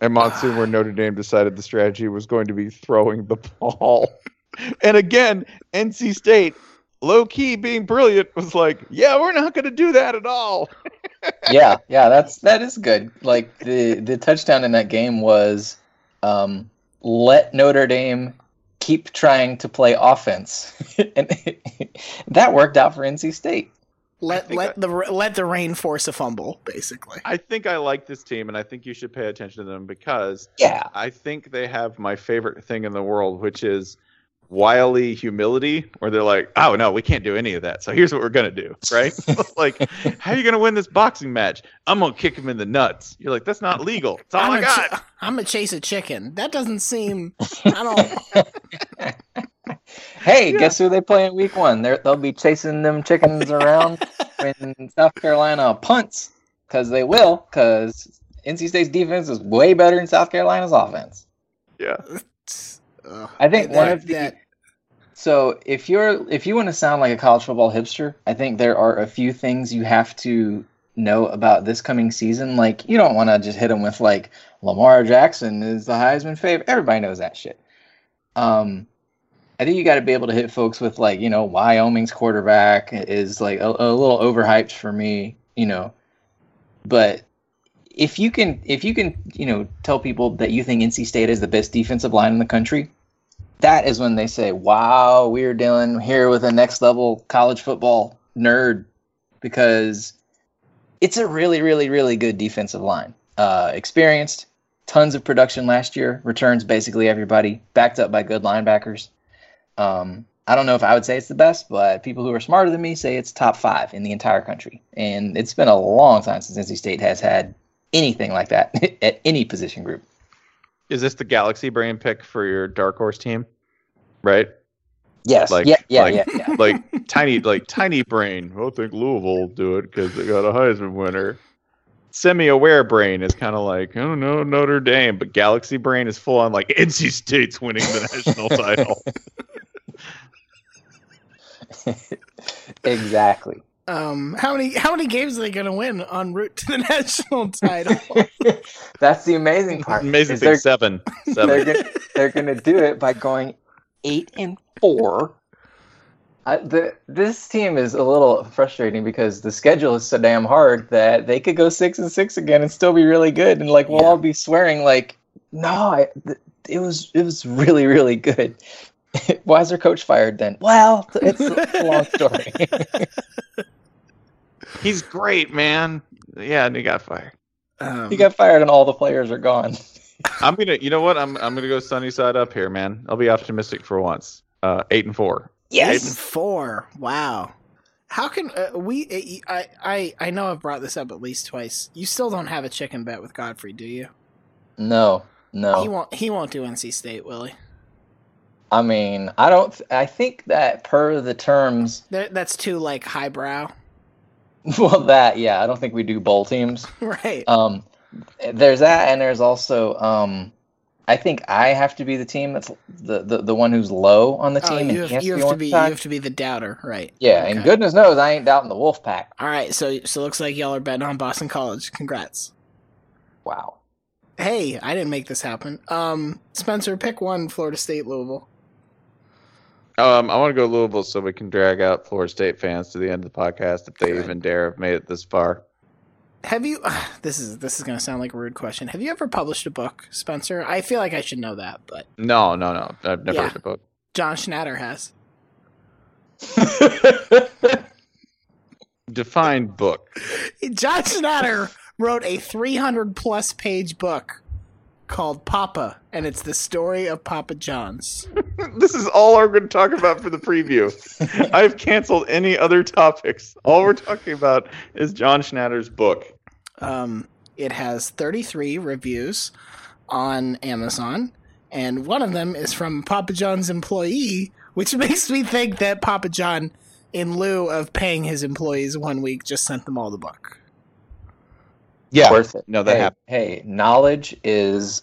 A monsoon where Notre Dame decided the strategy was going to be throwing the ball. And again, NC State, low key being brilliant, was like, yeah, we're not going to do that at all. yeah, yeah, that's that is good. Like the the touchdown in that game was um, let Notre Dame keep trying to play offense, and that worked out for NC State. Let think let the let the rain force a fumble, basically. I think I like this team, and I think you should pay attention to them because Yeah, I think they have my favorite thing in the world, which is wily humility, where they're like, "Oh no, we can't do any of that. So here's what we're gonna do, right? like, how are you gonna win this boxing match? I'm gonna kick him in the nuts. You're like, that's not legal. It's all I'm I gonna got. ch- I'm gonna chase a chicken. That doesn't seem. I don't. Hey, Yeah. guess who they play in week one? They're, they'll be chasing them chickens around when South Carolina punts, because they will, because NC State's defense is way better than South Carolina's offense. yeah, Ugh. I think one of the that- so if you're if you want to sound like a college football hipster, I think there are a few things you have to know about this coming season. Like you don't want to just hit them with like Lamar Jackson is the Heisman favorite. Everybody knows that shit. Um, I think you got to be able to hit folks with like you know Wyoming's quarterback is like a, a little overhyped for me, you know, but if you can if you can you know tell people that you think NC State is the best defensive line in the country, that is when they say, "Wow, we're dealing here with a next level college football nerd," because it's a really, really, really good defensive line. Uh, experienced, tons of production last year, returns basically everybody, backed up by good linebackers. Um, I don't know if I would say it's the best, but people who are smarter than me say it's top five in the entire country. And it's been a long time since NC State has had anything like that at any position group. Is this the Galaxy Brain pick for your dark horse team? Right? Yes. Like- yeah. Yeah. like- yeah. Yeah. Like tiny, like tiny brain. I think Louisville will do it because they got a Heisman winner. Semi-aware brain is kind of like, oh no, Notre Dame, but Galaxy Brain is full on like NC State's winning the national title. exactly. Um, how many how many games are they going to win en route to the national title? That's the amazing part. Amazing thing, they're, seven, they're seven. gonna, they're gonna do it by going eight and four. I, the, this team is a little frustrating because the schedule is so damn hard that they could go six and six again and still be really good, and like we'll Yeah. all be swearing like, no, I, th- it was it was really really good. Why is their coach fired then? Well, it's a long story. He's great, man. Yeah, and he got fired. Um, he got fired and all the players are gone. I'm gonna, you know what? I'm I'm gonna go sunny side up here, man. I'll be optimistic for once. Uh, eight and four. Yes, Eight and four. Wow. How can uh, we? I, I I know I've brought this up at least twice. You still don't have a chicken bet with Godfrey, do you? No, no. He won't. He won't do NC State, will he? I mean, I don't. I think that per the terms, that's too like highbrow, well, that yeah, I don't think we do bowl teams. right? Um, there's that, and there's also um, I think I have to be the team that's the the, the one who's low on the oh, team you and have, you have to be. You have to be the doubter, right? Yeah, and goodness knows I ain't doubting the wolf pack. All right. So so looks like y'all are betting on Boston College. Congrats. Wow. Hey, I didn't make this happen. Um, Spencer, pick one. Florida State, Louisville. Um, I want to go Louisville so we can drag out Florida State fans to the end of the podcast if they Good. even dare have made it this far. Have you? This is this is gonna sound like a rude question. Have you ever published a book, Spencer? I feel like I should know that, but No, no, no. I've never Yeah. heard the book. John Schnatter has. Define book. John Schnatter wrote a 300 plus page book called Papa, and it's the story of Papa John's. this is all we're going to talk about for the preview. I've canceled any other topics. All we're talking about is John Schnatter's book. Um, it has 33 reviews on Amazon, and one of them is from Papa John's employee, which makes me think that Papa John, in lieu of paying his employees one week, just sent them all the book. Yeah. Worth it. No, that hey, happened. hey, knowledge is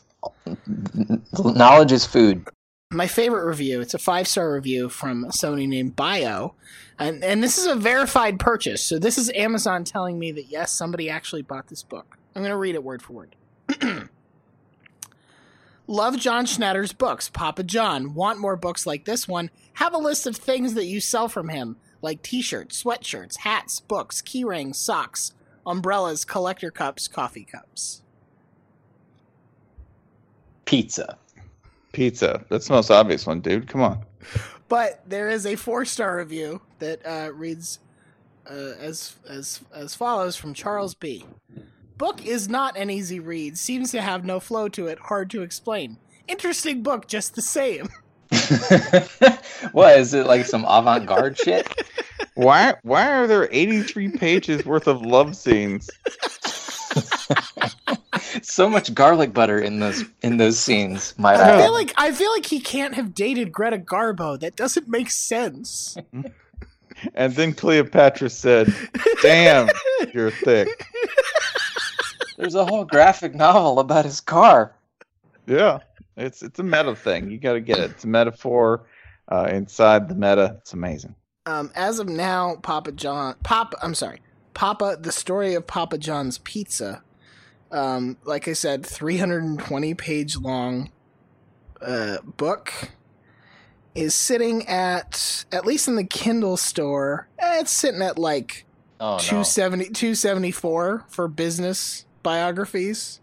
knowledge is food. my favorite review. It's a five star review from somebody named Bio, and and this is a verified purchase. So this is Amazon telling me that yes, somebody actually bought this book. I'm going to read it word for word. Love John Schnatter's books, Papa John. Want more books like this one? Have a list of things that you sell from him, like T-shirts, sweatshirts, hats, books, key rings, socks, umbrellas, collector cups, coffee cups. Pizza. Pizza. That's the most obvious one, dude. Come on. But there is a four star review that uh, reads uh, as as as follows from Charles B. Book is not an easy read. Seems to have no flow to it. Hard to explain. Interesting book, just the same. what is it like some avant-garde shit? Why why are there 83 pages worth of love scenes? so much garlic butter in those in those scenes. Might I I feel like I feel like he can't have dated Greta Garbo. That doesn't make sense. And then Cleopatra said, "Damn, you're thick." There's a whole graphic novel about his car. Yeah. It's it's a meta thing. You got to get it. It's a metaphor uh, inside the meta. It's amazing. Um, as of now, Papa John, Papa, I'm sorry, Papa, the story of Papa John's Pizza. Um, like I said, 320 page long uh, book is sitting at at least in the Kindle store. eh, it's sitting at like Oh no. 270 274 for business biographies.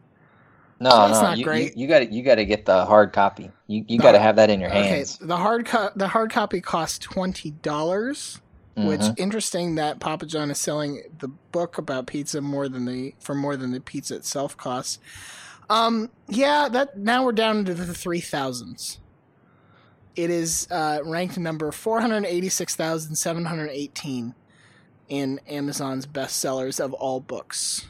No, that's no, not you, great. You, got to you got to get the hard copy. You you got to have that in your hands. Okay, the hard co- the hard copy costs twenty dollars. Which Mhm. interesting that Papa John is selling the book about pizza more than the for more than the pizza itself costs. Um, yeah, that now we're down into the three thousands. It is uh, ranked number four hundred eighty-six thousand seven hundred eighteen in Amazon's bestsellers of all books.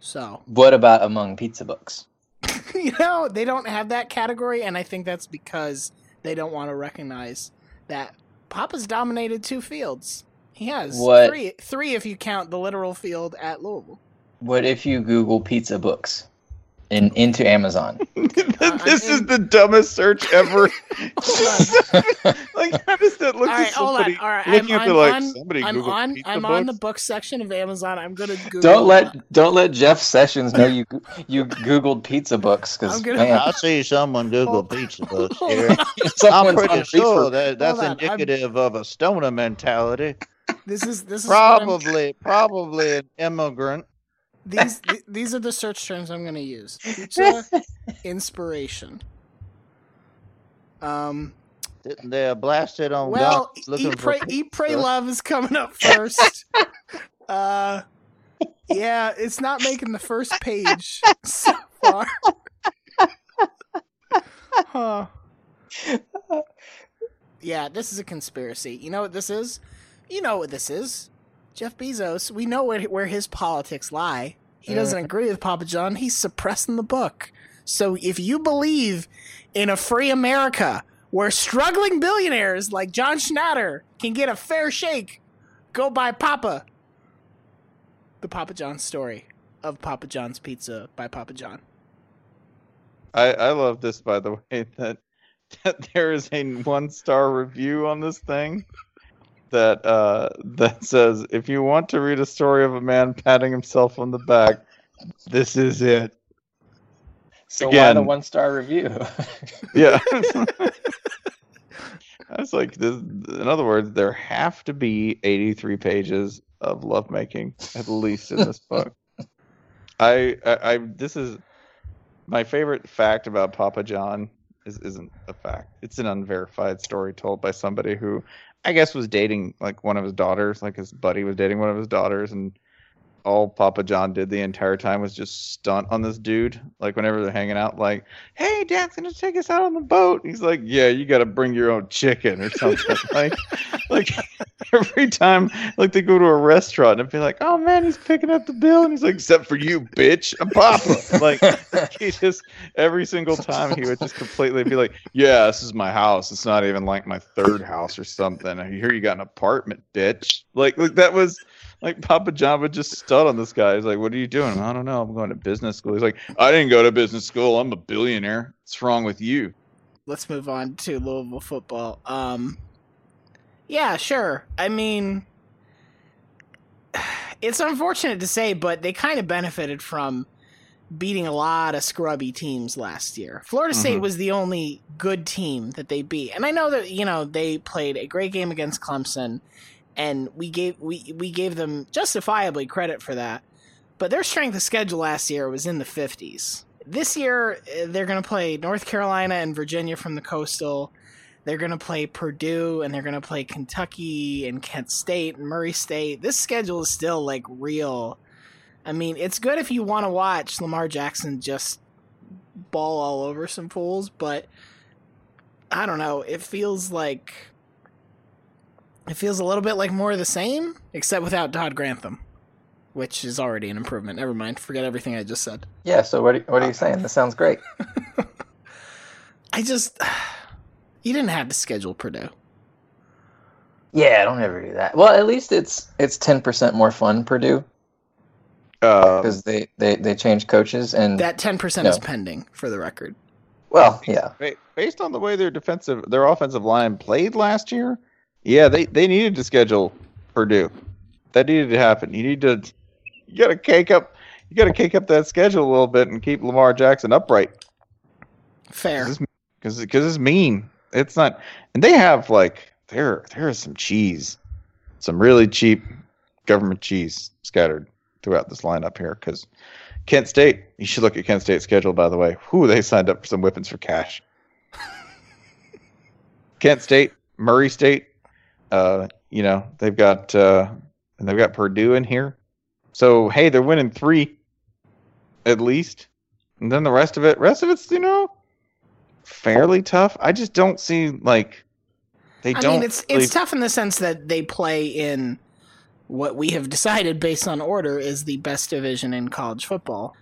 So What about among pizza books? you know they don't have that category, and I think that's because they don't want to recognize that Papa's dominated two fields. He has What- three, three if you count the literal field at Louisville. What if you Google pizza books in into Amazon? Uh, this is the dumbest search ever. like, how does that look All to hold on. somebody All right, looking I'm, at the I'm like on, somebody I'm Google on, I'm books? on the book section of Amazon. I'm gonna Google. don't let don't let Jeff Sessions know you you Googled pizza books because I'm gonna- I see someone Google Hold- pizza books here. I'm pretty sure reefer. that that's Hold on, I'm- indicative of a stoner mentality. This is this is Probably, probably an immigrant. These th- these are the search terms I'm gonna use. Pizza inspiration. Um. Sitting there blasted on Well, guns looking eat, for pray, eat, pray, love is coming up first. uh, yeah, it's not making the first page so far. huh. Yeah, this is a conspiracy. You know what this is? You know what this is. Jeff Bezos, we know where, where his politics lie. He doesn't agree with Papa John. He's suppressing the book. So if you believe in a free America where struggling billionaires like John Schnatter can get a fair shake, go buy Papa. The Papa John story of Papa John's Pizza by Papa John. I, I love this by the way that that there is a one star review on this thing that uh that says if you want to read a story of a man patting himself on the back, this is it. So why the one star review? Yeah. I was like, this, in other words, there have to be 83 pages of lovemaking at least in this book. I, I, I, this is my favorite fact about Papa John is isn't a fact. It's an unverified story told by somebody who, I guess, was dating like one of his daughters. Like his buddy was dating one of his daughters, and all Papa John did the entire time was just stunt on this dude. Like whenever they're hanging out, like, "Hey, Dad's gonna take us out on the boat." He's like, "Yeah, you got to bring your own chicken or something." like, like every time, like they go to a restaurant and be like, "Oh man, he's picking up the bill," and he's like, "Except for you, bitch, I'm Papa." like he just every single time he would just completely be like, "Yeah, this is my house. It's not even like my third house or something. I hear you got an apartment, bitch." Like, like that was like Papa John would just stud on this guy. He's like, "What are you doing?" I don't know. I'm going to business school. He's like, "I didn't go to business school. I'm a billionaire. What's wrong with you?" Let's move on to Louisville football. Um, yeah, sure. I mean, it's unfortunate to say, but they kind of benefited from beating a lot of scrubby teams last year. Florida State Mhm. was the only good team that they beat, and I know that you know they played a great game against Clemson, and we gave we we gave them justifiably credit for that. But their strength of schedule last year was in the fifties. This year eh, they're going to play North Carolina and Virginia from the coastal. They're going to play Purdue and they're going to play Kentucky and Kent State and Murray State. This schedule is still like real. I mean, it's good if you want to watch Lamar Jackson just ball all over some fools, but I don't know. It feels like it feels a little bit like more of the same, except without Todd Grantham, which is already an improvement. Never mind. Forget everything I just said. yeah. So what are, what are you saying? This sounds great. I just you didn't have to schedule Purdue. Yeah, I don't ever do that. Well, at least it's it's ten percent more fun Purdue Uh, because they they they changed coaches and That ten percent is pending, for the record. well, yeah. based on the way their defensive, their offensive line played last year, yeah, they they needed to schedule Purdue. That needed to happen. You need to, you got to cake up, you got to cake up that schedule a little bit and keep Lamar Jackson upright. Fair. because because it's mean. It's not, and they have like there there is some cheese, some really cheap government cheese scattered throughout this lineup here. Because Kent State, you should look at Kent State's schedule. By the way, who they signed up for some weapons for cash. Kent State, Murray State, uh, you know they've got uh, and they've got Purdue in here. So hey, they're winning three, at least. And then the rest of it, rest of it's you know, fairly tough. I just don't see like they I don't. mean, it's really- it's tough in the sense that they play in what we have decided based on order is the best division in college football.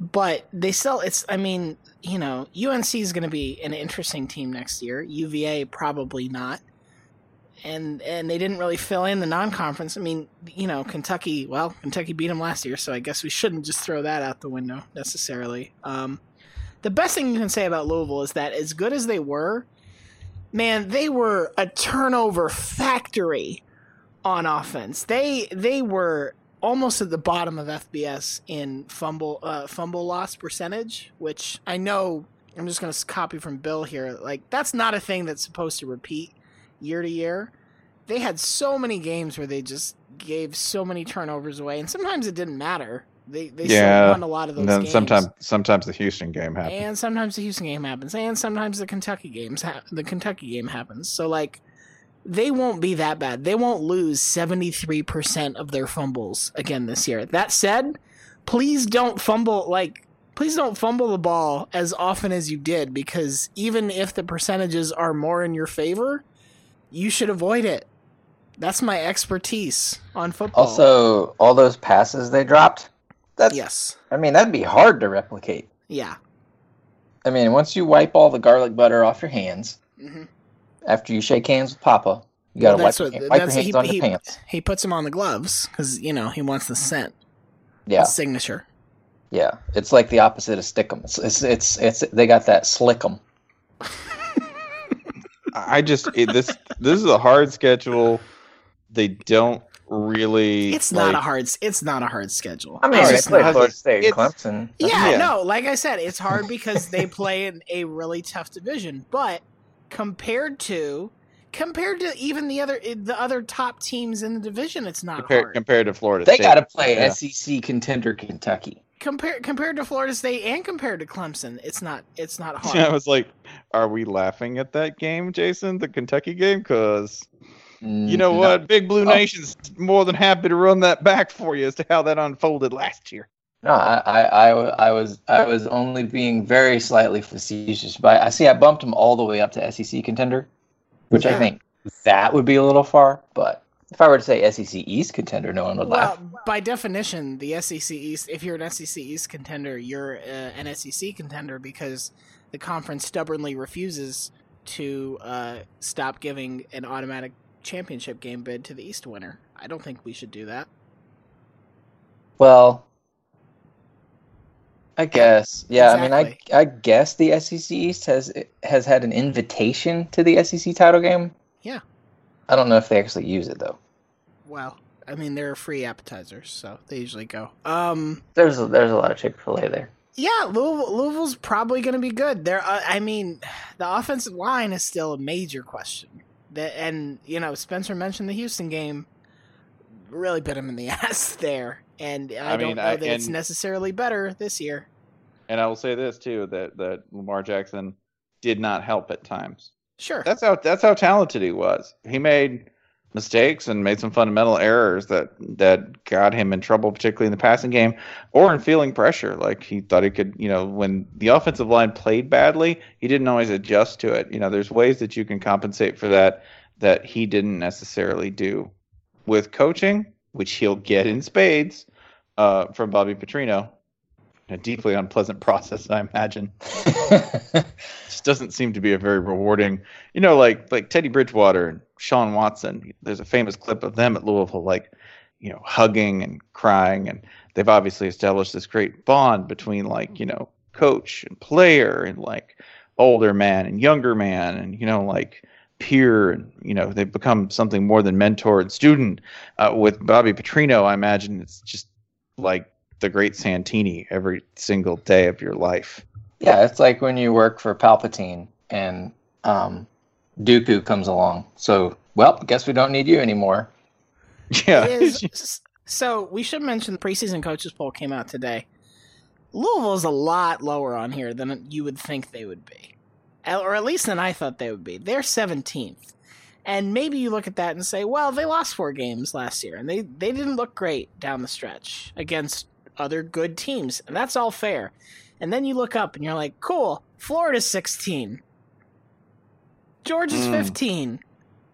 But they still, it's. I mean, you know, UNC is going to be an interesting team next year. UVA probably not. And and they didn't really fill in the non-conference. I mean, you know, Kentucky. Well, Kentucky beat them last year, so I guess we shouldn't just throw that out the window necessarily. Um, the best thing you can say about Louisville is that as good as they were, man, they were a turnover factory on offense. They they were almost at the bottom of FBS in fumble uh, fumble loss percentage, which I know I'm just going to copy from Bill here. Like that's not a thing that's supposed to repeat year to year. They had so many games where they just gave so many turnovers away, and sometimes it didn't matter. They they Yeah, still won a lot of those and then games. sometimes sometimes the Houston game happens. And sometimes the Houston game happens, and sometimes the Kentucky games ha- the Kentucky game happens. So like, they won't be that bad. They won't lose seventy three percent of their fumbles again this year. That said, please don't fumble like. Please don't fumble the ball as often as you did, because even if the percentages are more in your favor, you should avoid it. That's my expertise on football. Also, all those passes they dropped. That's. yes, I mean, that'd be hard to replicate. yeah. I mean, once you wipe all the garlic butter off your hands hmm after you shake hands with Papa, you gotta Well, wipe, that's your, wipe your hands he- on he- your pants. He puts them on the gloves because you know he wants the scent. Yeah, His signature. yeah. It's like the opposite of stickum. It's it's it's, it's they got that slickum. I just it, this this is a hard schedule. They don't really. It's not a hard. It's not a hard schedule. I mean, It's they just play. Florida State, it's- Clemson. Yeah, Yeah. no, like I said, it's hard because they play in a really tough division. But compared to compared to even the other eh, the other top teams in the division, it's not compared, hard. compared to Florida. They got to play Yeah. SEC contender Kentucky. Compared compared to Florida State and compared to Clemson, it's not it's not hard. I was like, "Are we laughing at that game, Jason? The Kentucky game? Because you know Mm, what, Big Blue Oh. Nation's more than happy to run that back for you as to how that unfolded last year." No, I, I, I, I was I was only being very slightly facetious, but I see I bumped them all the way up to SEC contender, which Yeah. I think that would be a little far. But if I were to say SEC East contender, no one would laugh. Well, by definition, the SEC East, if you're an SEC East contender, you're uh, an SEC contender because the conference stubbornly refuses to uh, stop giving an automatic championship game bid to the East winner. I don't think we should do that. Well, I guess yeah. I mean, I I guess the SEC East has has had an invitation to the SEC title game. Yeah. I don't know if they actually use it though. Well, I mean, they're free appetizers, so they usually go. Um, There's a, there's a lot of Chick Fil A there. yeah, Louisville, Louisville's probably going to be good. There, uh, I mean, the offensive line is still a major question. That and you know, Spencer mentioned the Houston game really bit him in the ass there, and I, I don't mean, know I- that it's necessarily better this year. And I will say this too: that that Lamar Jackson did not help at times. Sure, That's how that's how talented he was. He made mistakes and made some fundamental errors that that got him in trouble, particularly in the passing game or in feeling pressure. Like he thought he could, you know, when the offensive line played badly, he didn't always adjust to it. You know, there's ways that you can compensate for that that he didn't necessarily do with coaching, which he'll get in spades uh, from Bobby Petrino. A deeply unpleasant process, I imagine just doesn't seem to be a very rewarding. You know, like like Teddy Bridgewater and Sean Watson. There's a famous clip of them at Louisville, like you know, hugging and crying, and they've obviously established this great bond between like you know, coach and player, and like older man and younger man, and you know, like peer, and you know, they've become something more than mentor and student. Uh, with Bobby Petrino, I imagine it's just like the great Santini every single day of your life. Yeah, it's like when you work for Palpatine and um, Dooku comes along. So, well, guess we don't need you anymore. Yeah. is so we should mention the preseason coaches poll came out today. Louisville is a lot lower on here than you would think they would be, or at least than I thought they would be. They're seventeenth, and maybe you look at that and say, well, they lost four games last year, and they they didn't look great down the stretch against other good teams, and that's all fair. And then you look up and you're like, cool, Florida's 16. Georgia's Mm. 15.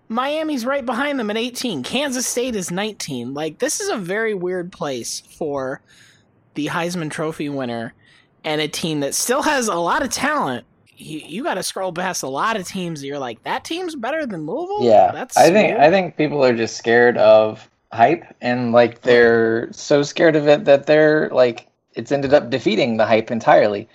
Miami's right behind them at 18. Kansas State is 19. Like, this is a very weird place for the Heisman Trophy winner and a team that still has a lot of talent. You, you got to scroll past a lot of teams that you're like, that team's better than Louisville? Yeah, That's I think weird. I think people are just scared of hype, and like they're so scared of it that they're like it's ended up defeating the hype entirely.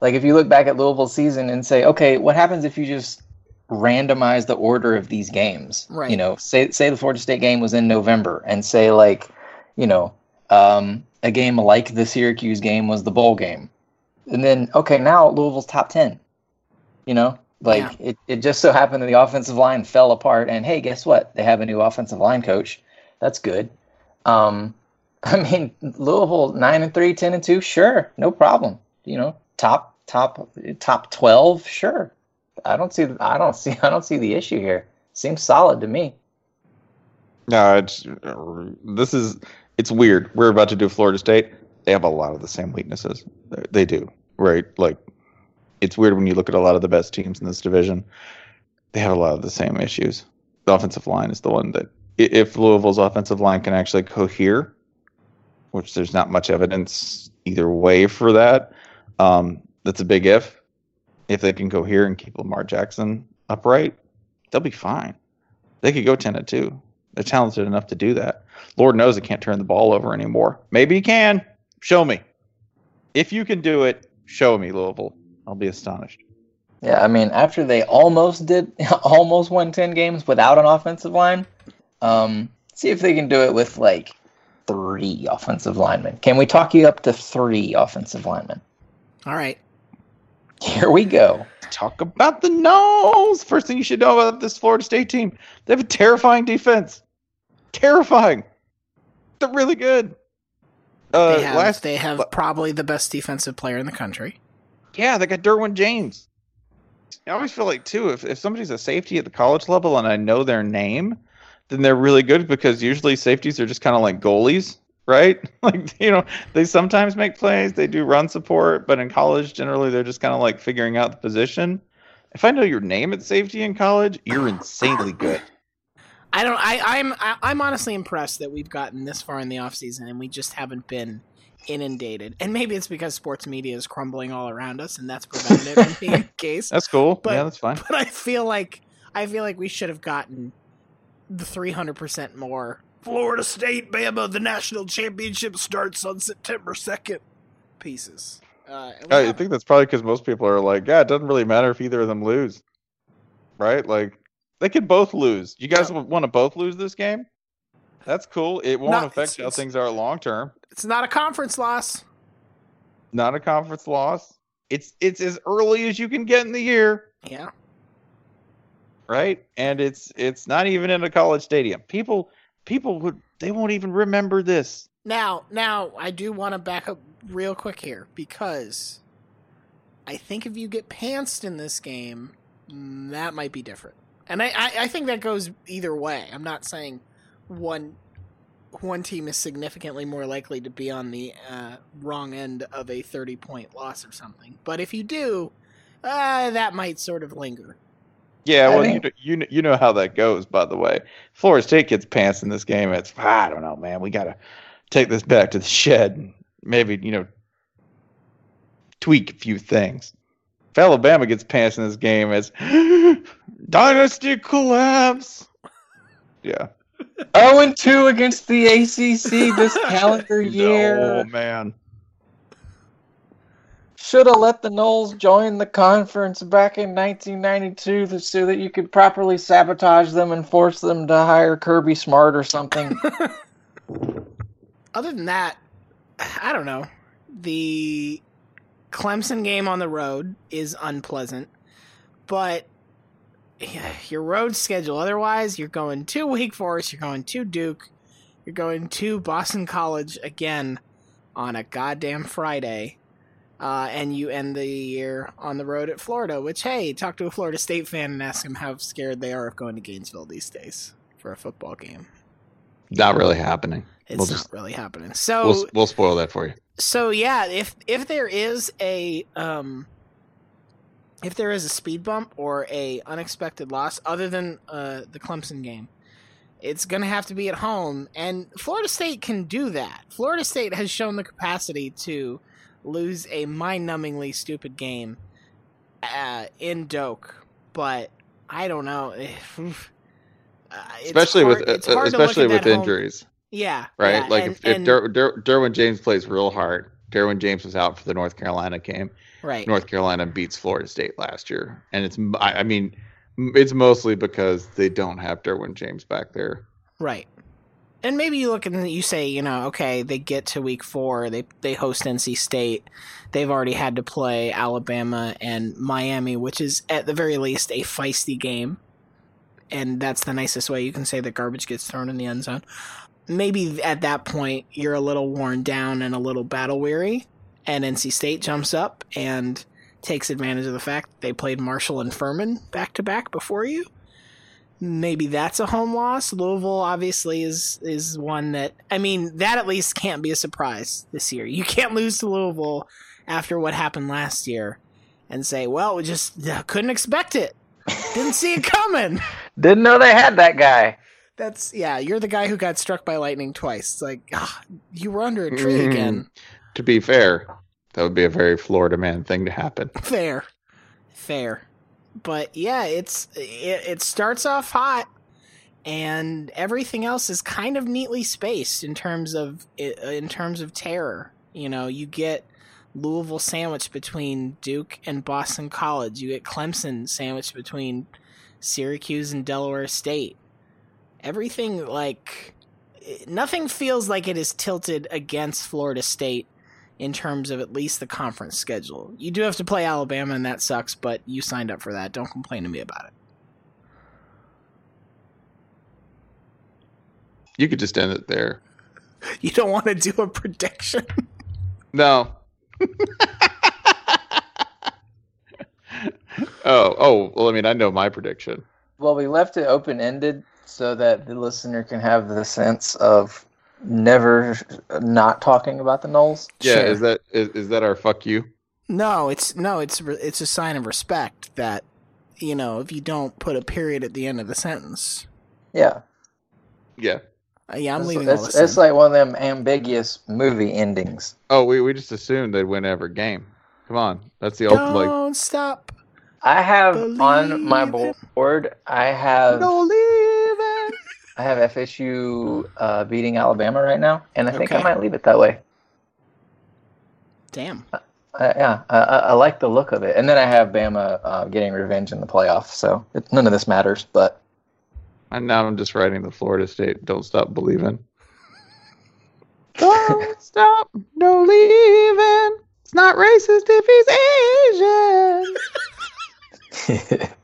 Like if you look back at Louisville's season and say, okay, what happens if you just randomize the order of these games? Right. You know, say say the Florida State game was in November, and say like, you know, um, a game like the Syracuse game was the bowl game, and then okay, now Louisville's top ten. You know, like Yeah. it, it just so happened that the offensive line fell apart, and hey, guess what? They have a new offensive line coach. That's good. Um, I mean, Louisville nine and three, 10 and two, sure, no problem. You know, top top top twelve, sure. I don't see I don't see I don't see the issue here. Seems solid to me. No, it's this is it's weird. We're about to do Florida State. They have a lot of the same weaknesses. They- do, right? Like it's weird when you look at a lot of the best teams in this division. They have a lot of the same issues. The offensive line is the one that if Louisville's offensive line can actually cohere, which there's not much evidence either way for that. Um, that's a big if. If they can cohere and keep Lamar Jackson upright, they'll be fine. They could go ten and two. They're talented enough to do that. Lord knows they can't turn the ball over anymore. Maybe you can. Show me. If you can do it, show me, Louisville. I'll be astonished. Yeah, I mean, after they almost did, almost won ten games without an offensive line, um, see if they can do it with like three offensive linemen. Can we talk you up to three offensive linemen? All right. Here we go. Talk about the Noles. First thing you should know about this Florida State team, they have a terrifying defense. Terrifying. They're really good. Uh, They have, last, they have probably the best defensive player in the country. yeah, they got Derwin James. I always feel like too, if, if somebody's a safety at the college level and I know their name, then they're really good because usually safeties are just kind of like goalies, right? like you know, they sometimes make plays, they do run support, but in college generally they're just kind of like figuring out the position. If I know your name at safety in college, you're insanely good. I don't. I, I'm. I, I'm honestly impressed that we've gotten this far in the offseason and we just haven't been inundated. And maybe it's because sports media is crumbling all around us, and that's prevented it from being the case. That's cool. But- yeah, that's fine. But I feel like I feel like we should have gotten 300 percent more. Florida State, Bama, the national championship starts on September 2nd. Pieces. Uh, I haven't. think that's probably because most people are like, yeah, it doesn't really matter if either of them lose, right? Like they could both lose. You guys want to both lose this game? That's cool. It won't No, affect it's- how it's- things are long term. it's not a conference loss. Not a conference loss. It's it's as early as you can get in the year, Yeah. Right? And it's it's not even in a college stadium. People people would they won't even remember this. Now, now I do want to back up real quick here because I think if you get pantsed in this game, that might be different. And I, I, I think that goes either way. I'm not saying one one team is significantly more likely to be on the uh, wrong end of a 30 point loss or something. But if you do, uh, that might sort of linger. Yeah, I well, you, know, you know you know how that goes. By the way, Florida State gets pants in this game. It's I don't know, man. We gotta take this back to the shed. And maybe you know tweak a few things. If Alabama gets pants in this game, it's dynasty collapse. Yeah. 0 and 2 against the ACC this calendar year. Oh man. Should have let the Noles join the conference back in 1992 so that you could properly sabotage them and force them to hire Kirby Smart or something. Other than that, I don't know. The Clemson game on the road is unpleasant, but your road schedule otherwise, you're going to Wake Forest, you're going to Duke, you're going to Boston College again on a goddamn Friday. Uh, and you end the year on the road at Florida, which, hey, talk to a Florida State fan and ask them how scared they are of going to Gainesville these days for a football game. Not really happening. It's We'll not just- really happening. So, We'll we'll spoil that for you. so yeah, if if there is a um, if there is a speed bump or a unexpected loss other than uh, the Clemson game, it's going to have to be at home, and Florida State can do that. Florida State has shown the capacity to lose a mind-numbingly stupid game uh, in Doak, but I don't know. Uh, especially hard- with uh, hard to look especially with home- injuries, Yeah, right? yeah, like and- if, if and- Der- Der- Derwin James plays real hard, Derwin James was out for the North Carolina game. right, North Carolina beats Florida State last year, and it's I mean it's mostly because they don't have Derwin James back there. Right. And maybe you look and you say, you know, okay, they get to week four, they they host NC State, they've already had to play Alabama and Miami, which is at the very least a feisty game, and that's the nicest way you can say that garbage gets thrown in the end zone. Maybe at that point you're a little worn down and a little battle weary, and NC State jumps up and takes advantage of the fact that they played Marshall and Furman back to back before you maybe that's a home loss. Louisville obviously is is one that I mean that at least can't be a surprise this year. You can't lose to Louisville after what happened last year and say, "Well, we just uh, couldn't expect it. Didn't see it coming." Didn't know they had that guy. That's yeah, you're the guy who got struck by lightning twice. It's like, ah, you were under a tree Mm. again. To be fair, that would be a very Florida man thing to happen. Fair. Fair. But yeah, it's it, it starts off hot and everything else is kind of neatly spaced in terms of in terms of terror. You know, you get Louisville sandwiched between Duke and Boston College. You get Clemson sandwiched between Syracuse and Delaware State. Everything like nothing feels like it is tilted against Florida State in terms of at least the conference schedule. You do have to play Alabama, and that sucks, but you signed up for that. Don't complain to me about it. You could just end it there. You don't want to do a prediction. No. oh, oh, well, I mean, I know my prediction. Well, we left it open ended so that the listener can have the sense of never not talking about the Noles. Yeah, Sure. is that is, is that our fuck you? No, it's no, it's it's a sign of respect that you know if you don't put a period at the end of the sentence. Yeah. Yeah. Uh, yeah, I'm it's, leaving all it's, this. it's like one of them ambiguous movie endings. Oh, we, we just assumed they'd win every game. Come on, that's the ultimate. Don't stop. I have on my board. I have no leaving. I have FSU uh, beating Alabama right now, and I think I might leave it that way. Damn. Uh, yeah, I, I I like the look of it, and then I have Bama uh, getting revenge in the playoff. So it, none of this matters, but And now I'm just writing the Florida State. Don't stop believing. Don't stop, no leaving. It's not racist if he's Asian.